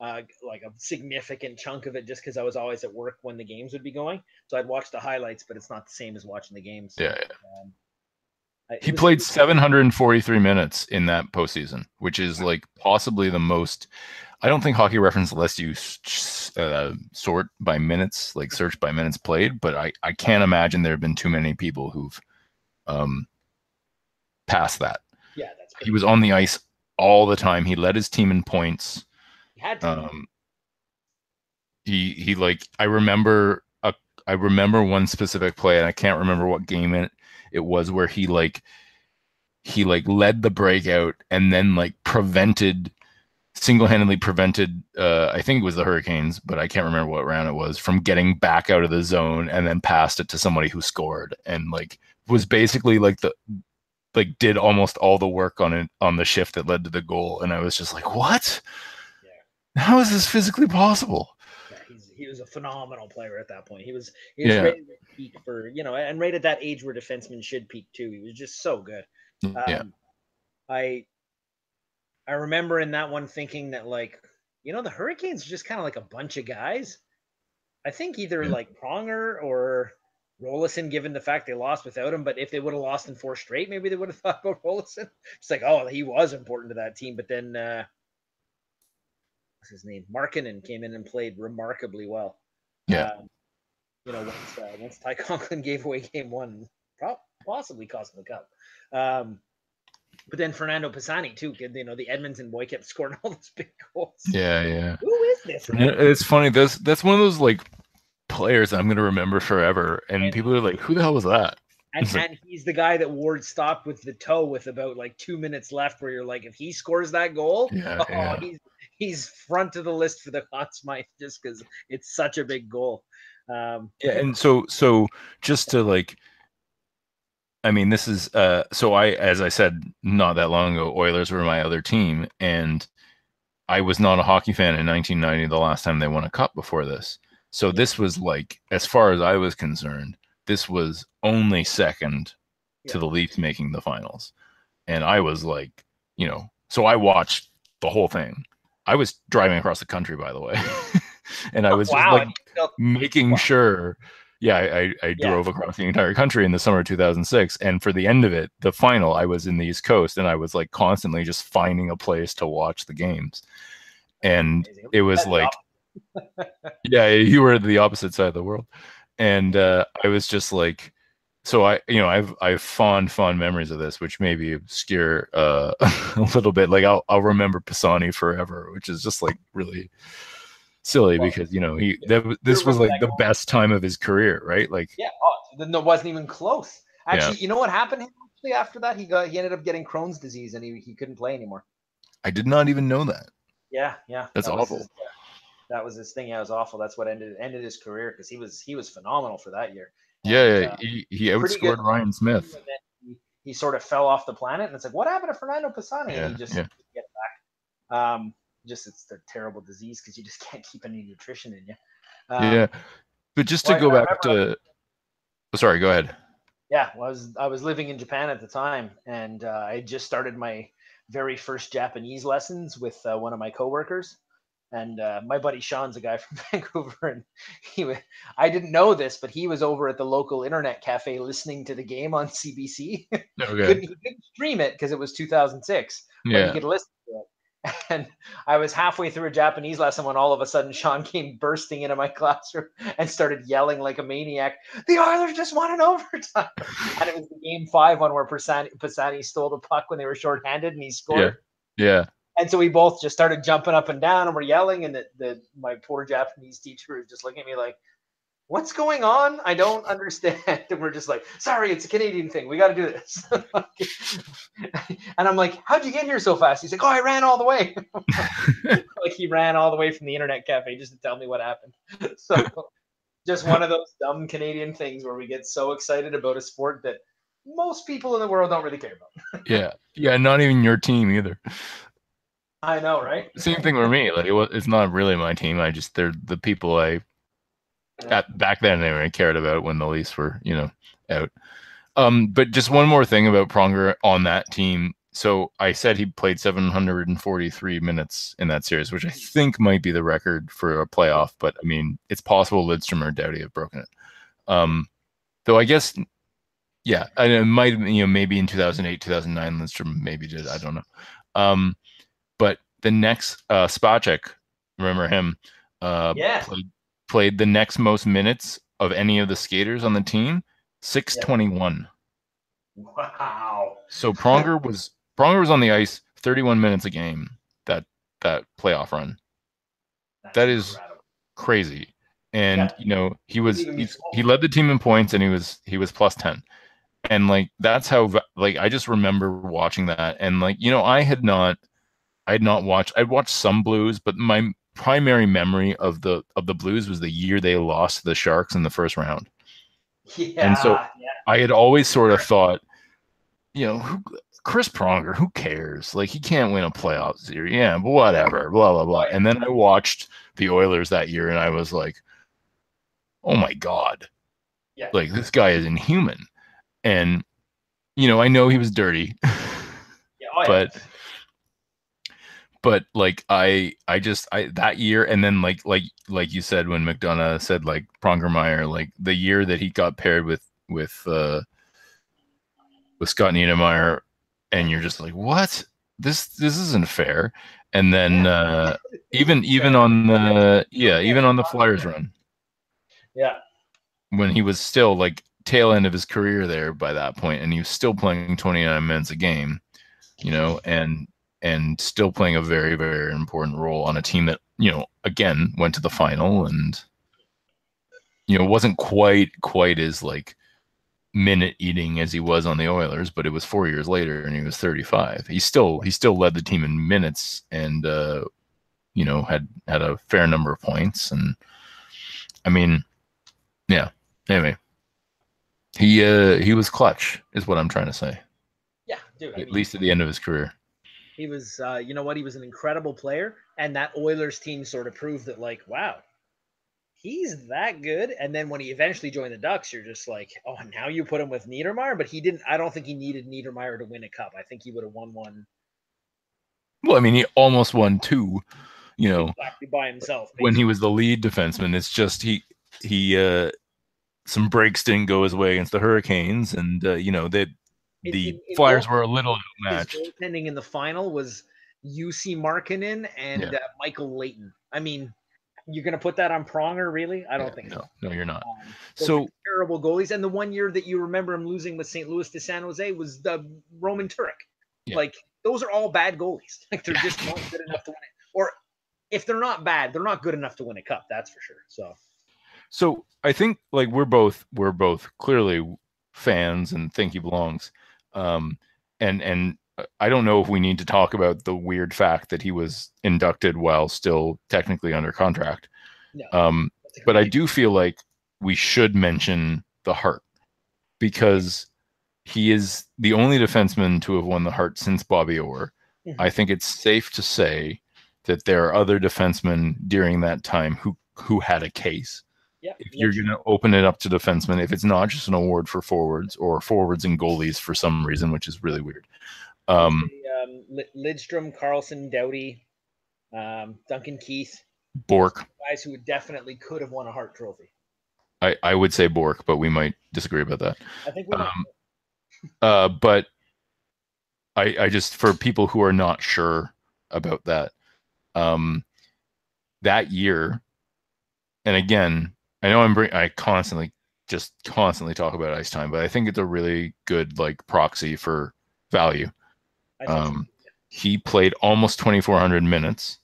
uh, like a significant chunk of it just because I was always at work when the games would be going. So I'd watch the highlights, but it's not the same as watching the games. Yeah. yeah. Um, he played 743 minutes in that postseason, which is like possibly the most. I don't think Hockey Reference lets you uh, sort by minutes, like search by minutes played, but I, I can't imagine there have been too many people who've um, passed that. Yeah, that's. He was on the ice all the time. He led his team in points. He had to. Um, he he like I remember a I remember one specific play, and I can't remember what game it it was where he like he like led the breakout and then like prevented single-handedly prevented uh I think it was the Hurricanes, but I can't remember what round it was, from getting back out of the zone and then passed it to somebody who scored and like was basically like the like did almost all the work on it on the shift that led to the goal and I was just like, "What? Yeah. How is this physically possible?" he was a phenomenal player at that point. He was he was yeah. ready to peak for you know, and right at that age where defensemen should peak too. He was just so good. Mm, yeah. Um, I I remember in that one thinking that like you know the Hurricanes are just kind of like a bunch of guys. I think either yeah. like Pronger or Roloson, given the fact they lost without him. But if they would have lost in four straight, maybe they would have (laughs) thought about Roloson. It's like, oh, he was important to that team. But then uh, what's his name? Markkanen came in and played remarkably well. Yeah. Um, you know, once uh, once Ty (laughs) Conklin gave away game one, possibly cost him the cup. Um, but then Fernando Pisani too. You know, the Edmonton boy kept (laughs) scoring all those big goals. Yeah, yeah. Who is this? It's funny. That's that's one of those like players I'm going to remember forever. And, and, people are like, "Who the hell was that?" And, and he's the guy that Ward stopped with the toe with about like two minutes left. Where you're like, if he scores that goal, yeah, (laughs) oh, yeah. he's he's front of the list for the (laughs) Conn Smythe just because it's such a big goal. Um, yeah, and so so just to like, I mean, this is uh, so I as I said not that long ago, Oilers were my other team, and I was not a hockey fan in 1990, the last time they won a cup before this. So this was like, as far as I was concerned, this was only second yeah. to the Leafs making the finals, and I was like, you know, so I watched the whole thing I was driving across the country, by the way, (laughs) and I was wow. just like making wow. sure. Yeah, I, I, I yeah. drove across the entire country in the summer of 2006, and for the end of it, the final, I was in the East Coast, and I was like constantly just finding a place to watch the games, and it was like, (laughs) yeah, you were the opposite side of the world, and uh, I was just like, so I, you know, I've I've fond fond memories of this, which maybe obscure uh, (laughs) a little bit. Like I'll I'll remember Pisani forever, which is just like really silly well, because you know he that, this was like the best time of his career, right? Like yeah, oh, then it wasn't even close. Actually, yeah. you know what happened actually after that? He got he ended up getting Crohn's disease and he he couldn't play anymore. I did not even know that. Yeah, yeah, that's that awful. His, that was his thing. Yeah, it was awful. That's what ended ended his career because he was he was phenomenal for that year. Yeah, yeah. Uh, he, he outscored Ryan Smyth. He, he, sort of fell off the planet, and it's like, what happened to Fernando Pisani? Yeah, and he just yeah. get back. Um, just it's a terrible disease because you just (laughs) can't keep any nutrition in you. Um, yeah, but just to well, go back to, oh, sorry, go ahead. Yeah, well, I was I was living in Japan at the time, and uh, I just started my very first Japanese lessons with uh, one of my coworkers. And uh, my buddy Sean's a guy (laughs) from Vancouver, and he I didn't know this, but he was over at the local internet cafe listening to the game on CBC. (laughs) Okay. couldn't, he couldn't stream it because it was 2006. Yeah. But he could listen to it. (laughs) And I was halfway through a Japanese lesson when all of a sudden Sean came bursting into my classroom and started yelling like a maniac. The Oilers just won an overtime. and it was the game five one where Pisani, Pisani stole the puck when they were shorthanded and he scored. Yeah. Yeah. And so we both just started jumping up and down and we're yelling. And the, the my poor Japanese teacher was just looking at me like, what's going on? I don't understand. (laughs) And we're just like, sorry, it's a Canadian thing. We got to do this. (laughs) and I'm like, how'd you get here so fast? He's like, oh, I ran all the way. (laughs) like he ran all the way from the internet cafe just to tell me what happened. So just one of those dumb Canadian things where we get so excited about a sport that most people in the world don't really care about. yeah. Yeah. Not even your team either. I know, right? Same thing with me. Like it was, it's not really my team. I just they're the people I at back then anyway cared about when the Leafs were you know out. Um, but just one more thing about Pronger on that team. so I said he played 743 minutes in that series, which I think might be the record for a playoff. But I mean, it's possible Lidstrom or Doughty have broken it. Um, though I guess, yeah, I it might you know maybe in 2008, 2009, Lidstrom maybe did. I don't know. Um, but the next uh, Spacek, remember him? Uh, Yeah. played, played the next most minutes of any of the skaters on the team, 621. Wow. So Pronger was Pronger was on the ice 31 minutes a game that that playoff run. That's That is-. Crazy. And Yeah. you know, he was he, he led the team in points and he was he was plus 10. And like that's how like I just remember watching that and like you know, I had not I had not watched I'd watched some blues, but my primary memory of the of the blues was the year they lost to the Sharks in the first round. Yeah. And so- yeah. I had always sort of thought, you know, who, Chris Pronger, who cares? Like he can't win a playoff series. Yeah, but whatever. Blah blah blah. And then I watched the Oilers that year, and I was like, oh my god, Yeah. like this guy is inhuman. And you know, I know he was dirty, Yeah, oh, but but like I I just I that year and then like like like you said when McDonough said like Prongermeyer like the year that he got paired with with uh with Scott Niedermayer and you're just like what? This this isn't fair. And then uh even even on the yeah even on the Flyers run. yeah. when he was still like tail end of his career there by that point and he was still playing 29 minutes a game you know and and still playing a very very important role on a team that you know again went to the final and you know wasn't quite quite as like minute eating as he was on the Oilers but it was 4 years later and he was 35 he still he still led the team in minutes and uh you know had had a fair number of points. And I mean yeah anyway. He uh he was clutch is what I'm trying to say. Yeah, dude. I at mean, least at the end of his career he was uh, you know what he was an incredible player and that oilers team sort of proved that like wow he's that good. And then when he eventually joined the ducks you're just like oh now you put him with niedermayer but he didn't i don't think he needed niedermayer to win a cup. I think he would have won one. Well, I mean, he almost won two, you know, exactly by himself when he was the lead defenseman. It's just he he uh some breaks didn't go his way against the Hurricanes, and uh, you know they the in- Flyers were a little his outmatched. goaltending in the final was Jussi Markkanen and Yeah. uh, Michael Leighton. I mean, you're gonna put that on Pronger, really? I don't Yeah, think no, so. no, you're not. Um, So terrible goalies. And the one year that you remember him losing with St. Louis to San Jose was the Roman Turek. Yeah. Like those are all bad goalies. (laughs) Like they're just not good enough to win it. Or if they're not bad, they're not good enough to win a cup. That's for sure. So so I think like we're both we're both clearly fans and think he belongs. Um, and and I don't know if we need to talk about the weird fact that he was inducted while still technically under contract. no. Um, but I do feel like we should mention the Hart because he is the only defenseman to have won the Hart since Bobby Orr. Mhm. I think it's safe to say that there are other defensemen during that time who who had a case. If you're going to open it up to defensemen, if it's not just an award for forwards or forwards and goalies for some reason, which is really weird. Um, um, Lidstrom, Karlsson, Doughty, um, Duncan Keith, Bourque, guys who definitely could have won a Hart Trophy. I, I would say Bourque, but we might disagree about that. I think we. Um, (laughs) uh, but I, I just for people who are not sure about that, um, that year, and again, I know I'm bring, I constantly just constantly talk about ice time, but I think it's a really good like proxy for value. I think so. Um, he played almost 2,400 minutes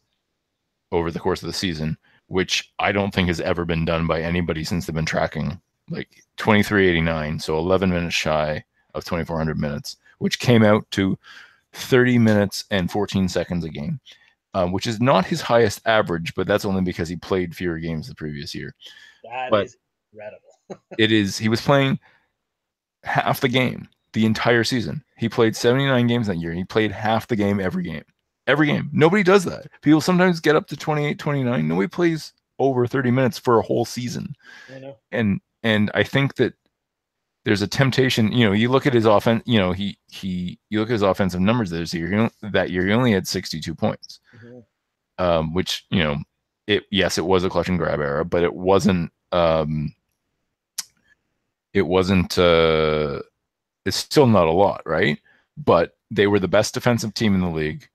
over the course of the season, which I don't think has ever been done by anybody since they've been tracking. Like 2389, so 11 minutes shy of 2,400 minutes, which came out to 30 minutes and 14 seconds a game, um, which is not his highest average, but that's only because he played fewer games the previous year. That but- is incredible. (laughs) It is, he was playing half the game the entire season. He played 79 games that year. He played half the game every game. Every game. Nobody does that. People sometimes get up to 28, 29. Nobody plays over 30 minutes for a whole season. And and I think that there's a temptation. You know, you look at his offense. You know, he he you look at his offensive numbers this year. that year, he only had 62 points, mm-hmm. um, which you know, it yes, it was a clutch and grab era, but it wasn't. Um, it wasn't. Uh, it's still not a lot, right? But they were the best defensive team in the league.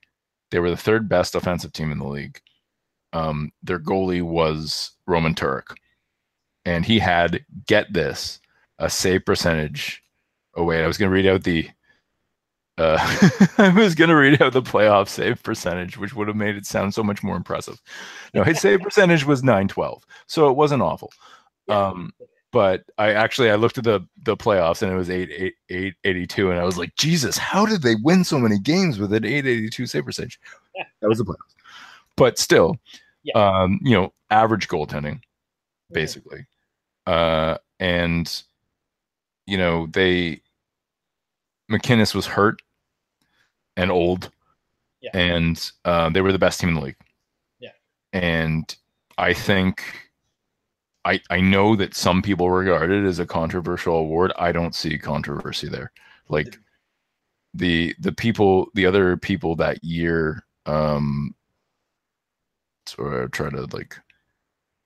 They were the third best offensive team in the league. Um, their goalie was Roman Turek, and he had get this a save percentage. Oh wait, I was going to read out the. Uh, (laughs) I was going to read out the playoff save percentage, which would have made it sound so much more impressive. No, his save (laughs) percentage was nine twelve, so it wasn't awful. Um, but I actually I looked at the the playoffs and it was eight eight eight eighty two, and I was like, Jesus, how did they win so many games with an eight eighty two save percentage? That was the playoffs, but still, yeah. um, you know, average goaltending, basically, uh, and you know they MacInnis was hurt and old, yeah. and uh, they were the best team in the league. Yeah, and I think I, I know that some people regard it as a controversial award. I don't see controversy there. Like the the people the other people that year um so I try to like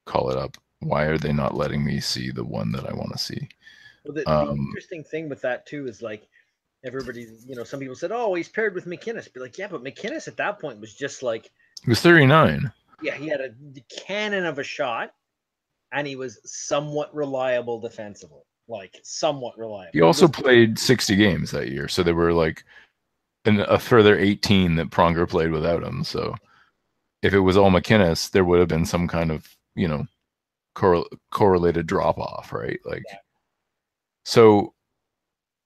call it up. Why are they not letting me see the one that I want to see? Well, the, um, the interesting thing with that too is like everybody, you know, some people said, "Oh, he's paired with MacInnis." Be like, yeah, but MacInnis at that point was just like he was thirty nine. Yeah, he had a cannon of a shot and he was somewhat reliable defensively, like somewhat reliable. He also played 60 games that year, so there were like an, a further 18 that Pronger played without him. So if it was all MacInnis, there would have been some kind of you know cor- correlated drop off, right? Like yeah. so.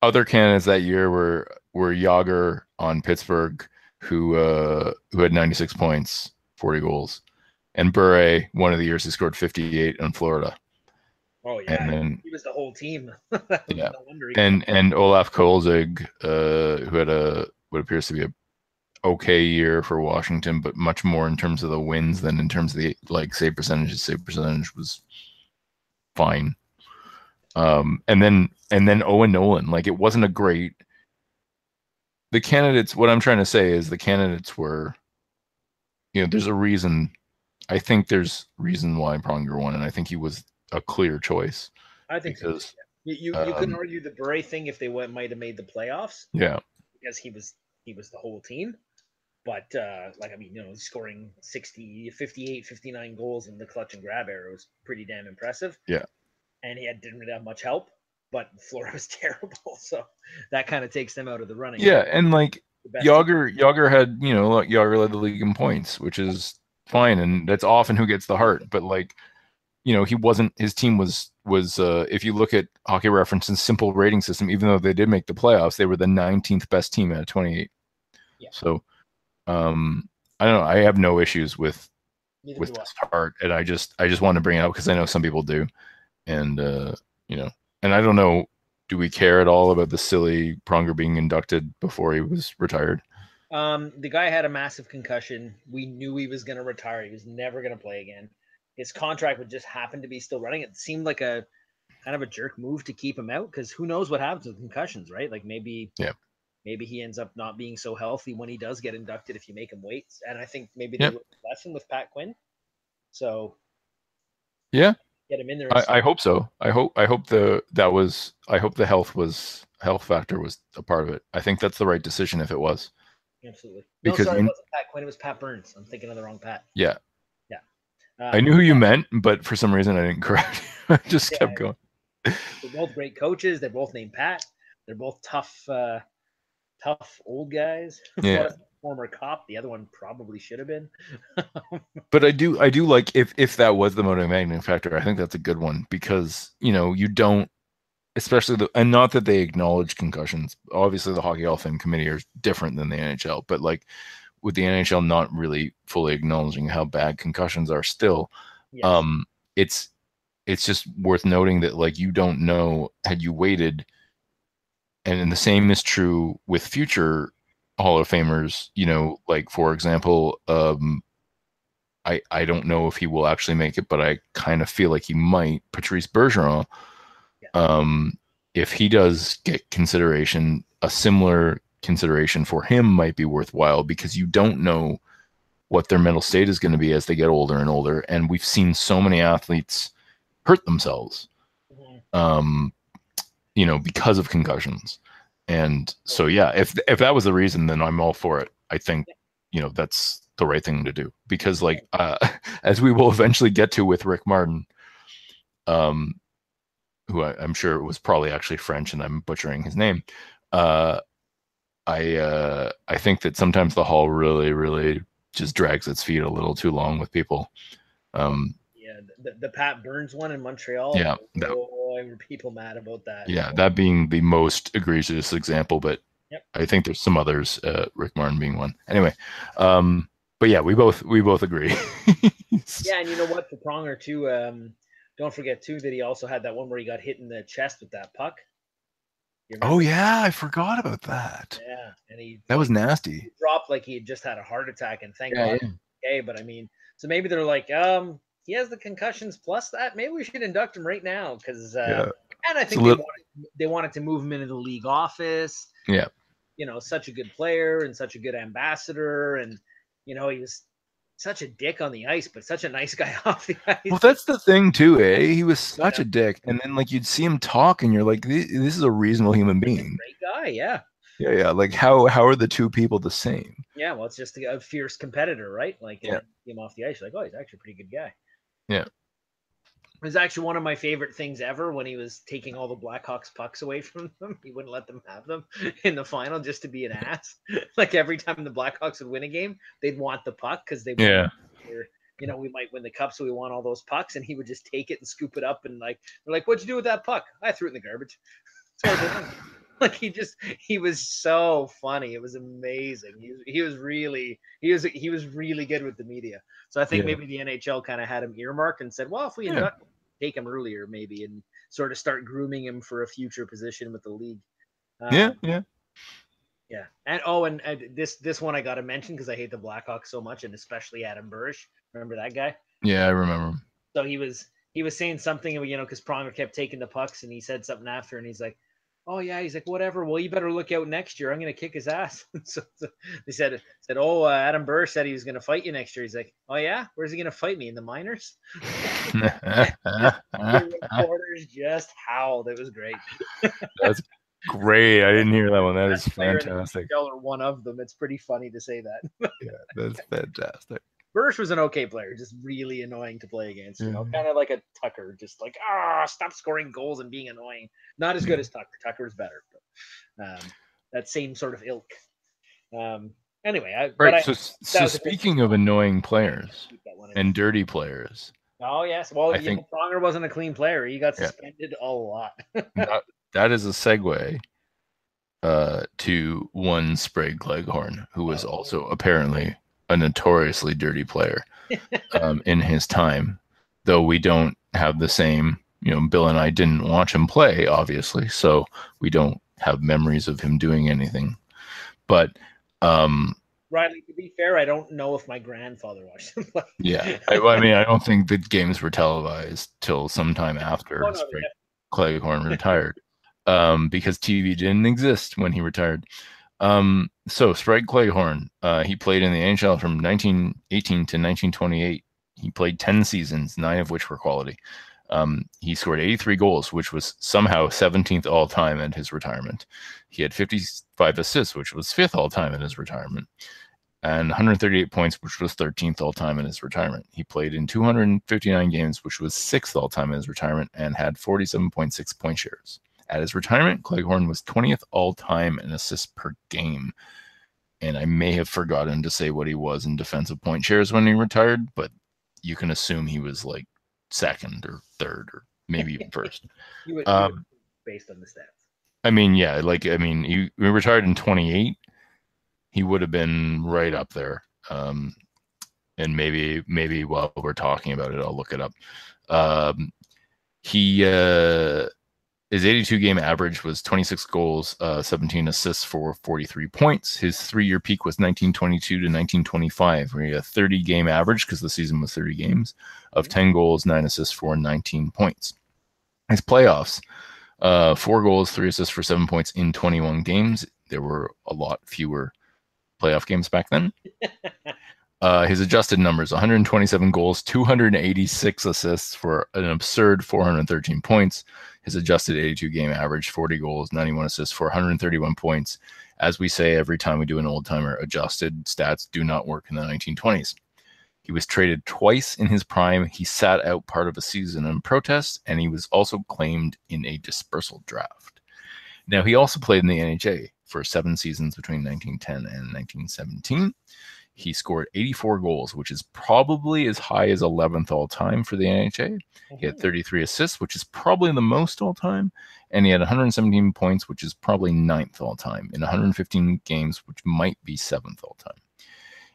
Other candidates that year were were Jagr on Pittsburgh, who uh, who had 96 points, 40 goals and Bure, one of the years he scored 58 in Florida. Oh yeah, and then, he was the whole team. (laughs) yeah, no and and Olaf Kolzig, uh, who had a what appears to be a okay year for Washington, but much more in terms of the wins than in terms of the like save percentage. His save percentage was fine. Um, and then and then Owen Nolan, like it wasn't a great. The candidates, what I'm trying to say is the candidates were, you know, there's a reason I think there's reason why Pronger won, and I think he was a clear choice. I think because, so. You you, um, you couldn't argue the Bure thing if they went, might have made the playoffs. Yeah, because he was he was the whole team. But uh, like I mean, you know, scoring 60, 58, 59 goals in the clutch and grab era was pretty damn impressive. Yeah, and he had, didn't really have much help, but Flora was (laughs) terrible, so that kind of takes them out of the running. Yeah, and like Jagr, Yager had you know like Jagr led the league in points, which is fine, and that's often who gets the Hart. But like, you know, he wasn't. His team was was. Uh, if you look at Hockey Reference's simple rating system, even though they did make the playoffs, they were the 19th best team out of 28. Yeah. So, um, I don't know. I have no issues with Neither with this part, and I just I just want to bring it up because I know some people do, and uh, you know, and I don't know. Do we care at all about the silly Pronger being inducted before he was retired? Um, the guy had a massive concussion. We knew he was going to retire. He was never going to play again. His contract would just happen to be still running. It seemed like a kind of a jerk move to keep him out because who knows what happens with concussions, right? Like maybe, yeah, maybe he ends up not being so healthy when he does get inducted if you make him wait. And I think maybe yep. they lesson with Pat Quinn. So, yeah, get him in there. I, I, hope so. I hope I hope the that was I hope the health was health factor was a part of it. I think that's the right decision if it was. Absolutely. Because no, sorry, it wasn't Pat Quinn. It was Pat Burns. I'm thinking of the wrong Pat. Yeah. Yeah. I knew who you meant, but for some reason I didn't (laughs) correct you. I just yeah, kept going. They're both great coaches. They're both named Pat. They're both tough, uh, tough old guys. (laughs) Yeah. former cop. The other one probably should have been. (laughs) but I do, I do like if if that was the motivating factor. I think that's a good one because you know you don't especially the and not that they acknowledge concussions. Obviously, the Hockey Hall of Fame committee are different than the NHL, but like with the NHL not really fully acknowledging how bad concussions are still, yes. um, it's it's just worth noting that like you don't know had you waited, and the same is true with future Hall of Famers. You know, like for example, um, I I don't know if he will actually make it, but I kind of feel like he might. Patrice Bergeron um, if he does get consideration, a similar consideration for him might be worthwhile because you don't know what their mental state is going to be as they get older and older. And we've seen so many athletes hurt themselves, Mhm. um, you know, because of concussions. And so, yeah, if if that was the reason, then I'm all for it. I think, you know, that's the right thing to do because, like, uh, (laughs) as we will eventually get to with Rick Martin, um, who I, I'm sure was probably actually French, and I'm butchering his name. Uh, I uh, I think that sometimes the hall really, really just drags its feet a little too long with people. Um, the, the Pat Burns one in Montreal. Yeah, that- boy, were people mad about that. yeah, that being the most egregious example, but Yep. I think there's some others. Uh, Rick Martin being one. Anyway, um, but yeah, we both we both agree. (laughs) Yeah, and you know what? For Pronger too. Um, don't forget too that he also had that one where he got hit in the chest with that puck. Oh yeah, I forgot about that. Yeah, and he That was nasty. dropped like he had just had a heart attack, and thank Yeah, God, okay. But I mean, so maybe they're like, um, he has the concussions plus that. Maybe we should induct him right now because, uh, Yeah. and I think they, little- wanted, they wanted to move him into the league office. Yeah. you know, such a good player and such a good ambassador, and you know, he was such a dick on the ice, but such a nice (laughs) guy off the ice. Well, that's the thing too, eh? He was such a dick, and then like you'd see him talk, and you're like, "This this is a reasonable human being." Great guy, yeah. Yeah, yeah. Like how how are the two people the same? Yeah, well, it's just a, fierce competitor, right? Like, Yeah. him off the ice, like, oh, he's actually a pretty good guy. Yeah. It was actually one of my favorite things ever when he was taking all the Blackhawks pucks away from (laughs) them. He wouldn't let them have them (laughs) in the final just to be an ass. (laughs) like every time the Blackhawks would win a game, they'd want the puck because they, Yeah, were, you know, we might win the cup, so we want all those pucks, and he would just take it and scoop it up and like, they're like, what'd you do with that puck? I threw it in the garbage. That's what I did." like he just he was so funny. It was amazing. He was, he was really he was he was really good with the media. So I think Yeah. maybe the NHL kind of had him earmarked and said, well, if we Yeah. take him earlier, maybe, and sort of start grooming him for a future position with the league. yeah, Um, yeah. yeah. And oh, and, and this this one I got to mention because I hate the Blackhawks so much, and especially Adam Burish. Remember that guy? Yeah, I remember. him. So he was he was saying something, you know, because Pronger kept taking the pucks, and he said something after, and he's like, "Oh yeah," he's like, "Whatever. Well, you better look out next year. I'm gonna kick his ass." (laughs) so, so they said said, "Oh, uh, Adam Burr said he was gonna fight you next year." He's like, "Oh yeah, where's he gonna fight me in the minors?" (laughs) (laughs) the reporters just howled. It was great. That's great. I didn't hear that one. That is Best player fantastic. NHL one of them. It's pretty funny to say that. Yeah, that's fantastic. Burish was an okay player, just really annoying to play against. You know, Mhm. kind of like a Tucker, just like ah, stop scoring goals and being annoying. Not as good as Tucker. Tucker's better, but um, that same sort of ilk. Um, anyway, I, but Right. I So, so was a good- speaking of annoying players keep that one in. and dirty players, oh yes, well, I think- Pronger wasn't a clean player. He got Yeah. suspended a lot. (laughs) that, that is a segue uh, to one Sprague Cleghorn, who was Oh. also apparently a notoriously dirty player um, in his time. Though we don't have the same, you know, Bill and I didn't watch him play, obviously, so we don't have memories of him doing anything. But um, Riley, to be fair, I don't know if my grandfather watched him play. yeah, I, I mean, I don't think the games were televised till sometime after Oh, yeah. Cleghorn retired um, because TV didn't exist when he retired. Um, so Sprague Cleghorn, uh, he played in the NHL from 1918 to 1928. He played 10 seasons, nine of which were quality. Um, he scored 83 goals, which was somehow 17th all time at his retirement. He had 55 assists, which was fifth all time at his retirement, and 138 points, which was 13th all time in his retirement. He played in 259 games, which was sixth all time in his retirement, and had 47.6 point shares. At his retirement, Cleghorn was 20th all time in assists per game. And I may have forgotten to say what he was in defensive point shares when he retired, but you can assume he was like second or third or maybe even (laughs) first. You would, you would Um, based on the stats. I mean, yeah, like I mean, he, he retired in 28. He would have been right up there. Um, and maybe maybe while we're talking about it, I'll look it up. Um, he uh, his 82 game average was 26 goals, uh, 17 assists for 43 points. His three year peak was 1922 to 1925, where he had a 30 game average because the season was 30 games of 10 goals, nine assists for 19 points. His playoffs Uh, four goals, three assists for seven points in 21 games. There were a lot fewer playoff games back then. (laughs) Uh, his adjusted numbers 127 goals, 286 assists for an absurd 413 points. His adjusted 82 game average 40 goals, 91 assists for 131 points. As we say every time we do an old timer, adjusted stats do not work in the 1920s. He was traded twice in his prime. He sat out part of a season in protest, and he was also claimed in a dispersal draft. Now, he also played in the NHA for seven seasons between 1910 and 1917. He scored 84 goals, which is probably as high as 11th all time for the NHA. He had 33 assists, which is probably the most all time. And he had 117 points, which is probably ninth all time in 115 games, which might be seventh all time.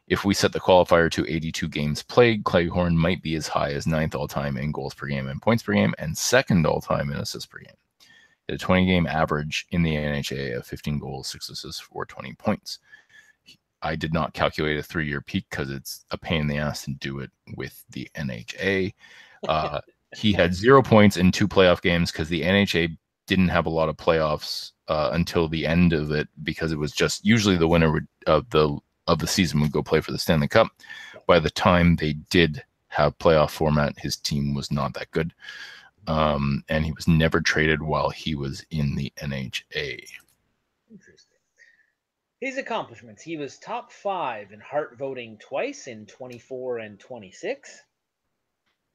If we set the qualifier to 82 games played, Cleghorn might be as high as ninth all time in goals per game and points per game, and second all time in assists per game. He had a 20 game average in the NHA of 15 goals, six assists for 20 points. I did not calculate a three year peak because it's a pain in the ass to do it with the NHA. Uh, (laughs) he had zero points in two playoff games because the NHA didn't have a lot of playoffs uh, until the end of it because it was just usually the winner would, of the of the season would go play for the Stanley Cup. By the time they did have playoff format, his team was not that good, um, and he was never traded while he was in the NHA. His accomplishments he was top five in Hart voting twice in 24 and 26.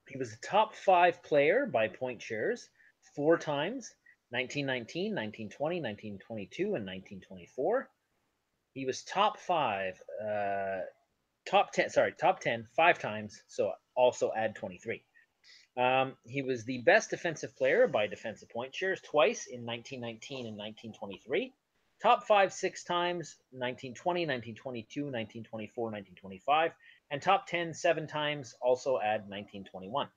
He was a top five player by point shares four times 1919, 1920, 1922, and 1924. He was top five, uh, top 10, sorry, top 10 five times, so also add 23. Um, he was the best defensive player by defensive point shares twice in 1919 and 1923 top five six times 1920 1922 1924 1925 and top 10 seven times also add 1921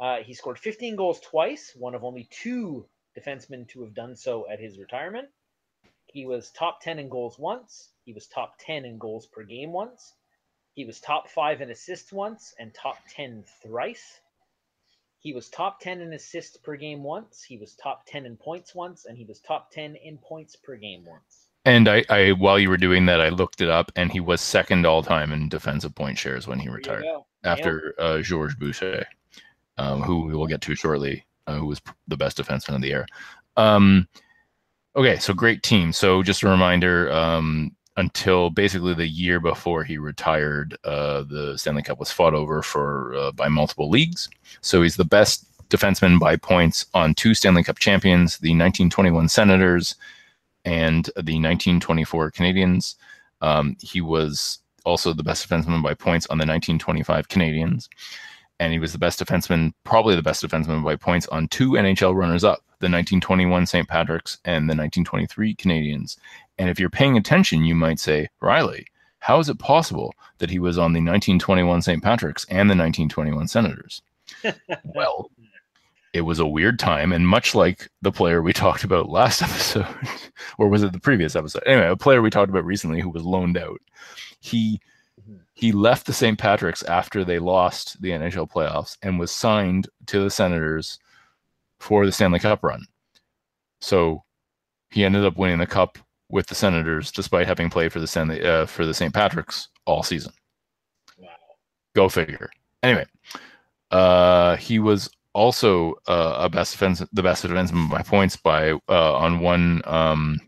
uh, he scored 15 goals twice one of only two defensemen to have done so at his retirement. He was top 10 in goals once he was top 10 in goals per game once he was top 5 in assists once and top 10 thrice he was top 10 in assists per game once. He was top 10 in points once, and he was top 10 in points per game once. And I, I while you were doing that, I looked it up, and he was second all time in defensive point shares when he retired after uh, Georges Boucher, um, who we will get to shortly, uh, who was the best defenseman of the year. Um, okay, so great team. So just a reminder, um, until basically the year before he retired. Uh, the Stanley Cup was fought over for uh, by multiple leagues. So he's the best defenseman by points on two Stanley Cup champions, the 1921 Senators and the 1924 Canadiens. Um, he was also the best defenseman by points on the 1925 Canadiens, And he was the best defenseman, probably the best defenseman by points on two NHL runners up, the 1921 St. Patrick's and the 1923 Canadiens. And if you're paying attention, you might say, Riley, how is it possible that he was on the 1921 St. Patrick's and the 1921 Senators? (laughs) well, it was a weird time, and much like the player we (laughs) talked about last episode, (laughs) or was it the previous episode? Anyway, a player we talked about recently who was loaned out. He mm-hmm. he left the St. Patrick's after they lost the NHL playoffs and was signed to the Senators for the Stanley Cup run. So he ended up winning the cup with the Senators, despite having played for the Sen- uh, for the St. Patrick's all season. Wow. Go figure. Anyway, uh, he was also uh, a best defense, the best defenseman by points by uh, on one um,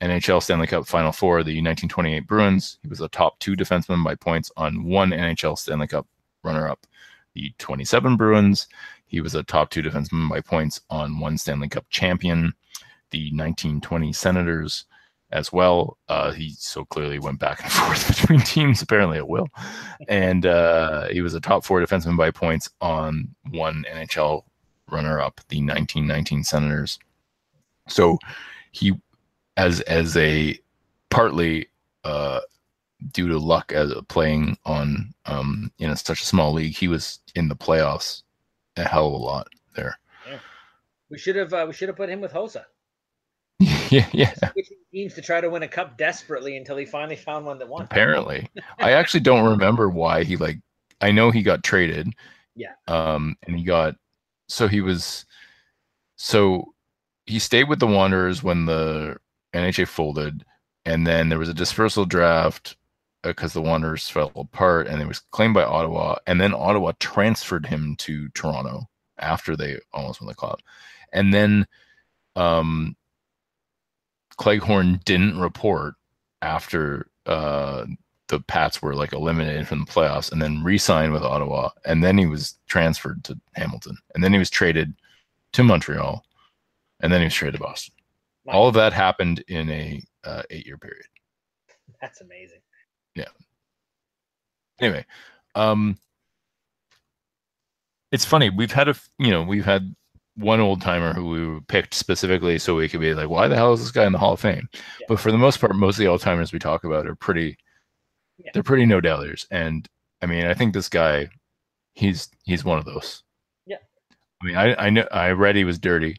NHL Stanley Cup Final Four, the 1928 Bruins. He was a top two defenseman by points on one NHL Stanley Cup runner-up, the 27 Bruins. He was a top two defenseman by points on one Stanley Cup champion, the 1920 Senators as well. Uh, he so clearly went back and (laughs) forth between teams, apparently at will. And uh, he was a top four defenseman by points on one NHL runner up, the 1919 Senators. So he, as as a partly uh, due to luck as playing on um, in a, such a small league, he was in the playoffs a hell of a lot there. Yeah. We should have uh, we should have put him with Hossa. (laughs) yeah, yeah. Teams to try to win a cup desperately until he finally found one that won. Apparently, I actually don't remember why he like. I know he got traded. Yeah. Um, and he got so he was so he stayed with the Wanderers when the NHA folded, and then there was a dispersal draft because uh, the Wanderers fell apart, and it was claimed by Ottawa, and then Ottawa transferred him to Toronto after they almost won the club, and then um, Cleghorn didn't report after uh, the Pats were like eliminated from the playoffs, and then re-signed with Ottawa, and then he was transferred to Hamilton, and then he was traded to Montreal, and then he was traded to Boston. All of that happened in a uh, eight-year period. That's amazing. Yeah. Anyway, um, it's funny. We've had a you know we've had one old timer who we picked specifically so we could be like, why the hell is this guy in the Hall of Fame? Yeah. But for the most part, most of the old timers we talk about are pretty, yeah. they're pretty no doubters. And I mean, I think this guy, he's he's one of those. Yeah. I mean, I I know I read he was dirty,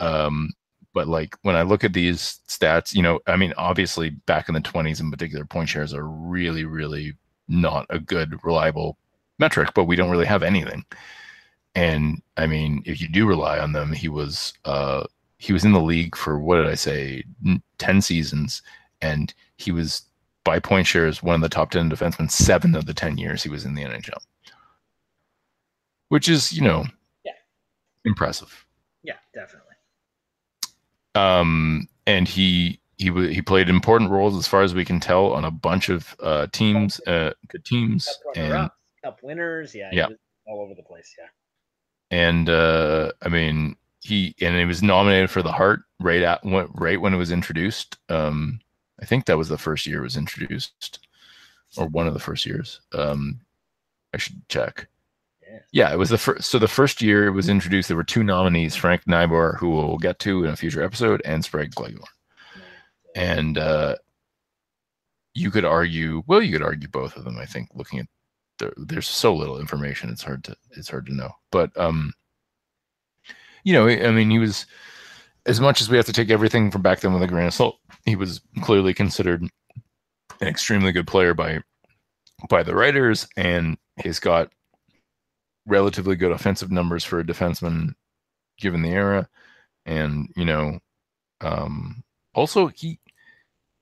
um, but like when I look at these stats, you know, I mean, obviously back in the twenties in particular, point shares are really really not a good reliable metric, but we don't really have anything. And I mean, if you do rely on them, he was uh, he was in the league for what did I say, ten seasons, and he was by point shares one of the top ten defensemen seven of the ten years he was in the NHL, which is you know, yeah, impressive. Yeah, definitely. Um, and he he he played important roles as far as we can tell on a bunch of uh, teams, uh, good teams, cup and cup winners. Yeah, yeah, all over the place. Yeah and uh, I mean he and he was nominated for the Hart right at went right when it was introduced. Um, I think that was the first year it was introduced, or one of the first years. Um, I should check. Yeah. it was the first. So the first year it was introduced, there were two nominees: Frank Nighbor, who we'll get to in a future episode, and Sprague Cleghorn. And uh, you could argue, well, you could argue both of them. I think looking at there, there's so little information it's hard to it's hard to know but um you know i mean he was as much as we have to take everything from back then with a grain of salt he was clearly considered an extremely good player by by the writers and he's got relatively good offensive numbers for a defenseman given the era and you know um also he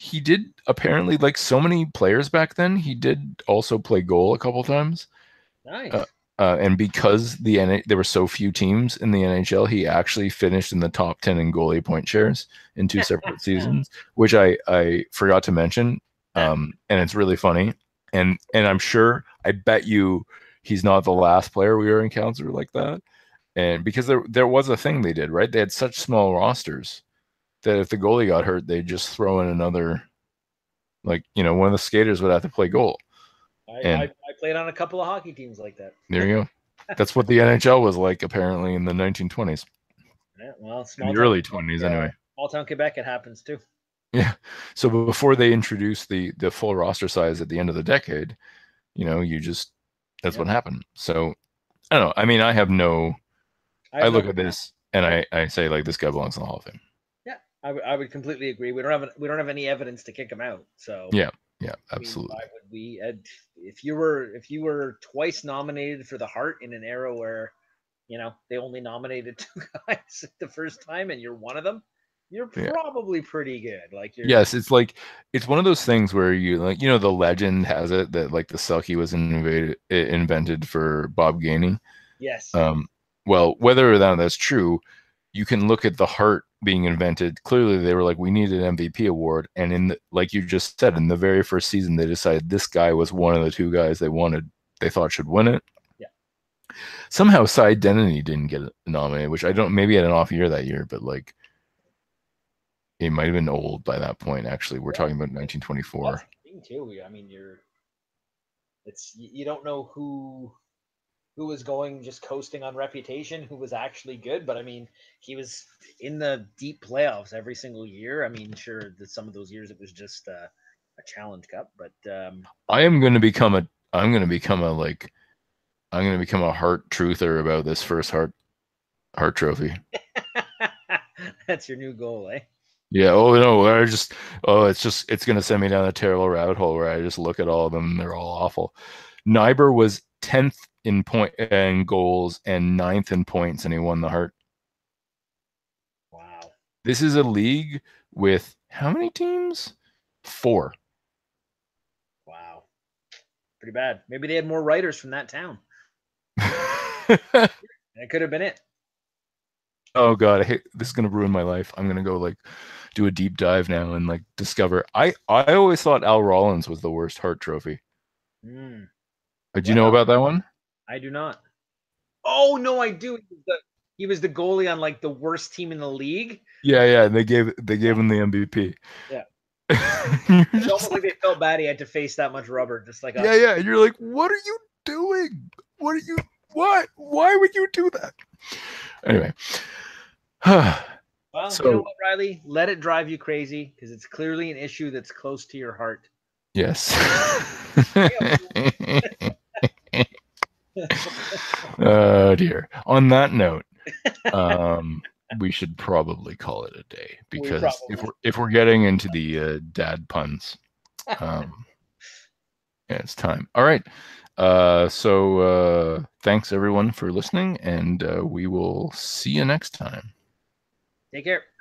he did apparently like so many players back then. He did also play goal a couple times. Nice. Uh, uh, and because the N- there were so few teams in the NHL, he actually finished in the top ten in goalie point shares in two (laughs) separate seasons, which I I forgot to mention. Um, and it's really funny. And and I'm sure I bet you he's not the last player we ever encountered like that. And because there there was a thing they did right, they had such small rosters that if the goalie got hurt, they'd just throw in another, like you know, one of the skaters would have to play goal. I, and I, I played on a couple of hockey teams like that. There you go. (laughs) That's what the NHL was like apparently in the 1920s. Yeah, well, the early 20s uh, anyway. Small town Quebec, it happens too. Yeah. So before they introduced the the full roster size at the end of the decade, you know, you just that's yeah. what happened. So I don't know. I mean, I have no. I, I look at this and I I say like this guy belongs in the Hall of Fame. Yeah, I, w- I would completely agree. We don't have we don't have any evidence to kick him out. So yeah, yeah, absolutely. why would we? if you were if you were twice nominated for the Hart in an era where, you know, they only nominated (laughs) two guys the first time, and you're one of them, you're probably yeah. pretty good. Like you're yes, it's like it's one of those things where you like you know the legend has it that like the Selke was invaded, invented for Bob Gainey. Yes. Um. Well, whether or not that's true, you can look at the Hart being invented, clearly they were like, we need an MVP award. And in the, like you just said, in the very first season, they decided this guy was one of the two guys they wanted, they thought should win it. Yeah. Somehow Cy Denneny didn't get nominated, which I don't, maybe had an off year that year, but like he might have been old by that point. Actually, we're yeah. talking about 1924. too. I mean, you're, it's, you don't know who who was going just coasting on reputation, who was actually good. But I mean, he was in the deep playoffs every single year. I mean, sure, that some of those years it was just uh, a challenge cup, but um, I am going to become a. I'm going to become a like. I'm going to become a Hart truther about this first Hart Hart trophy. (laughs) That's your new goal, eh? Yeah. Oh no. I just. Oh, it's just. It's going to send me down a terrible rabbit hole where I just look at all of them. they're all awful. Nighbor was tenth in point and goals and ninth in points, and he won the Hart. Wow. This is a league with how many teams? Four. Wow. Pretty bad. Maybe they had more writers from that town. (laughs) that could have been it. Oh god, I hate this is gonna ruin my life. I'm gonna go like do a deep dive now and like discover. I I always thought Al Rollins was the worst Hart Trophy. Mm, Did you know about that one? I do not. Oh no, I do. He was, the, he was the goalie on like the worst team in the league. Yeah, yeah. They gave they gave him the MVP. Yeah. (laughs) It's almost like like, they felt bad he had to face that much rubber, just like us. yeah, yeah. You're like, what are you doing? What are you? What? Why would you do that? Anyway. (sighs) Well, you So- know what, Riley? Let it drive you crazy because it's clearly an issue that's close to your heart. yes. (laughs) (laughs) oh dear. On that note, um, we should probably call it a day We because if we're if we're getting into the uh, dad puns, um, (laughs) yeah, it's time. All right. Uh, so uh, thanks everyone for listening, and uh, we will see you next time. Take care.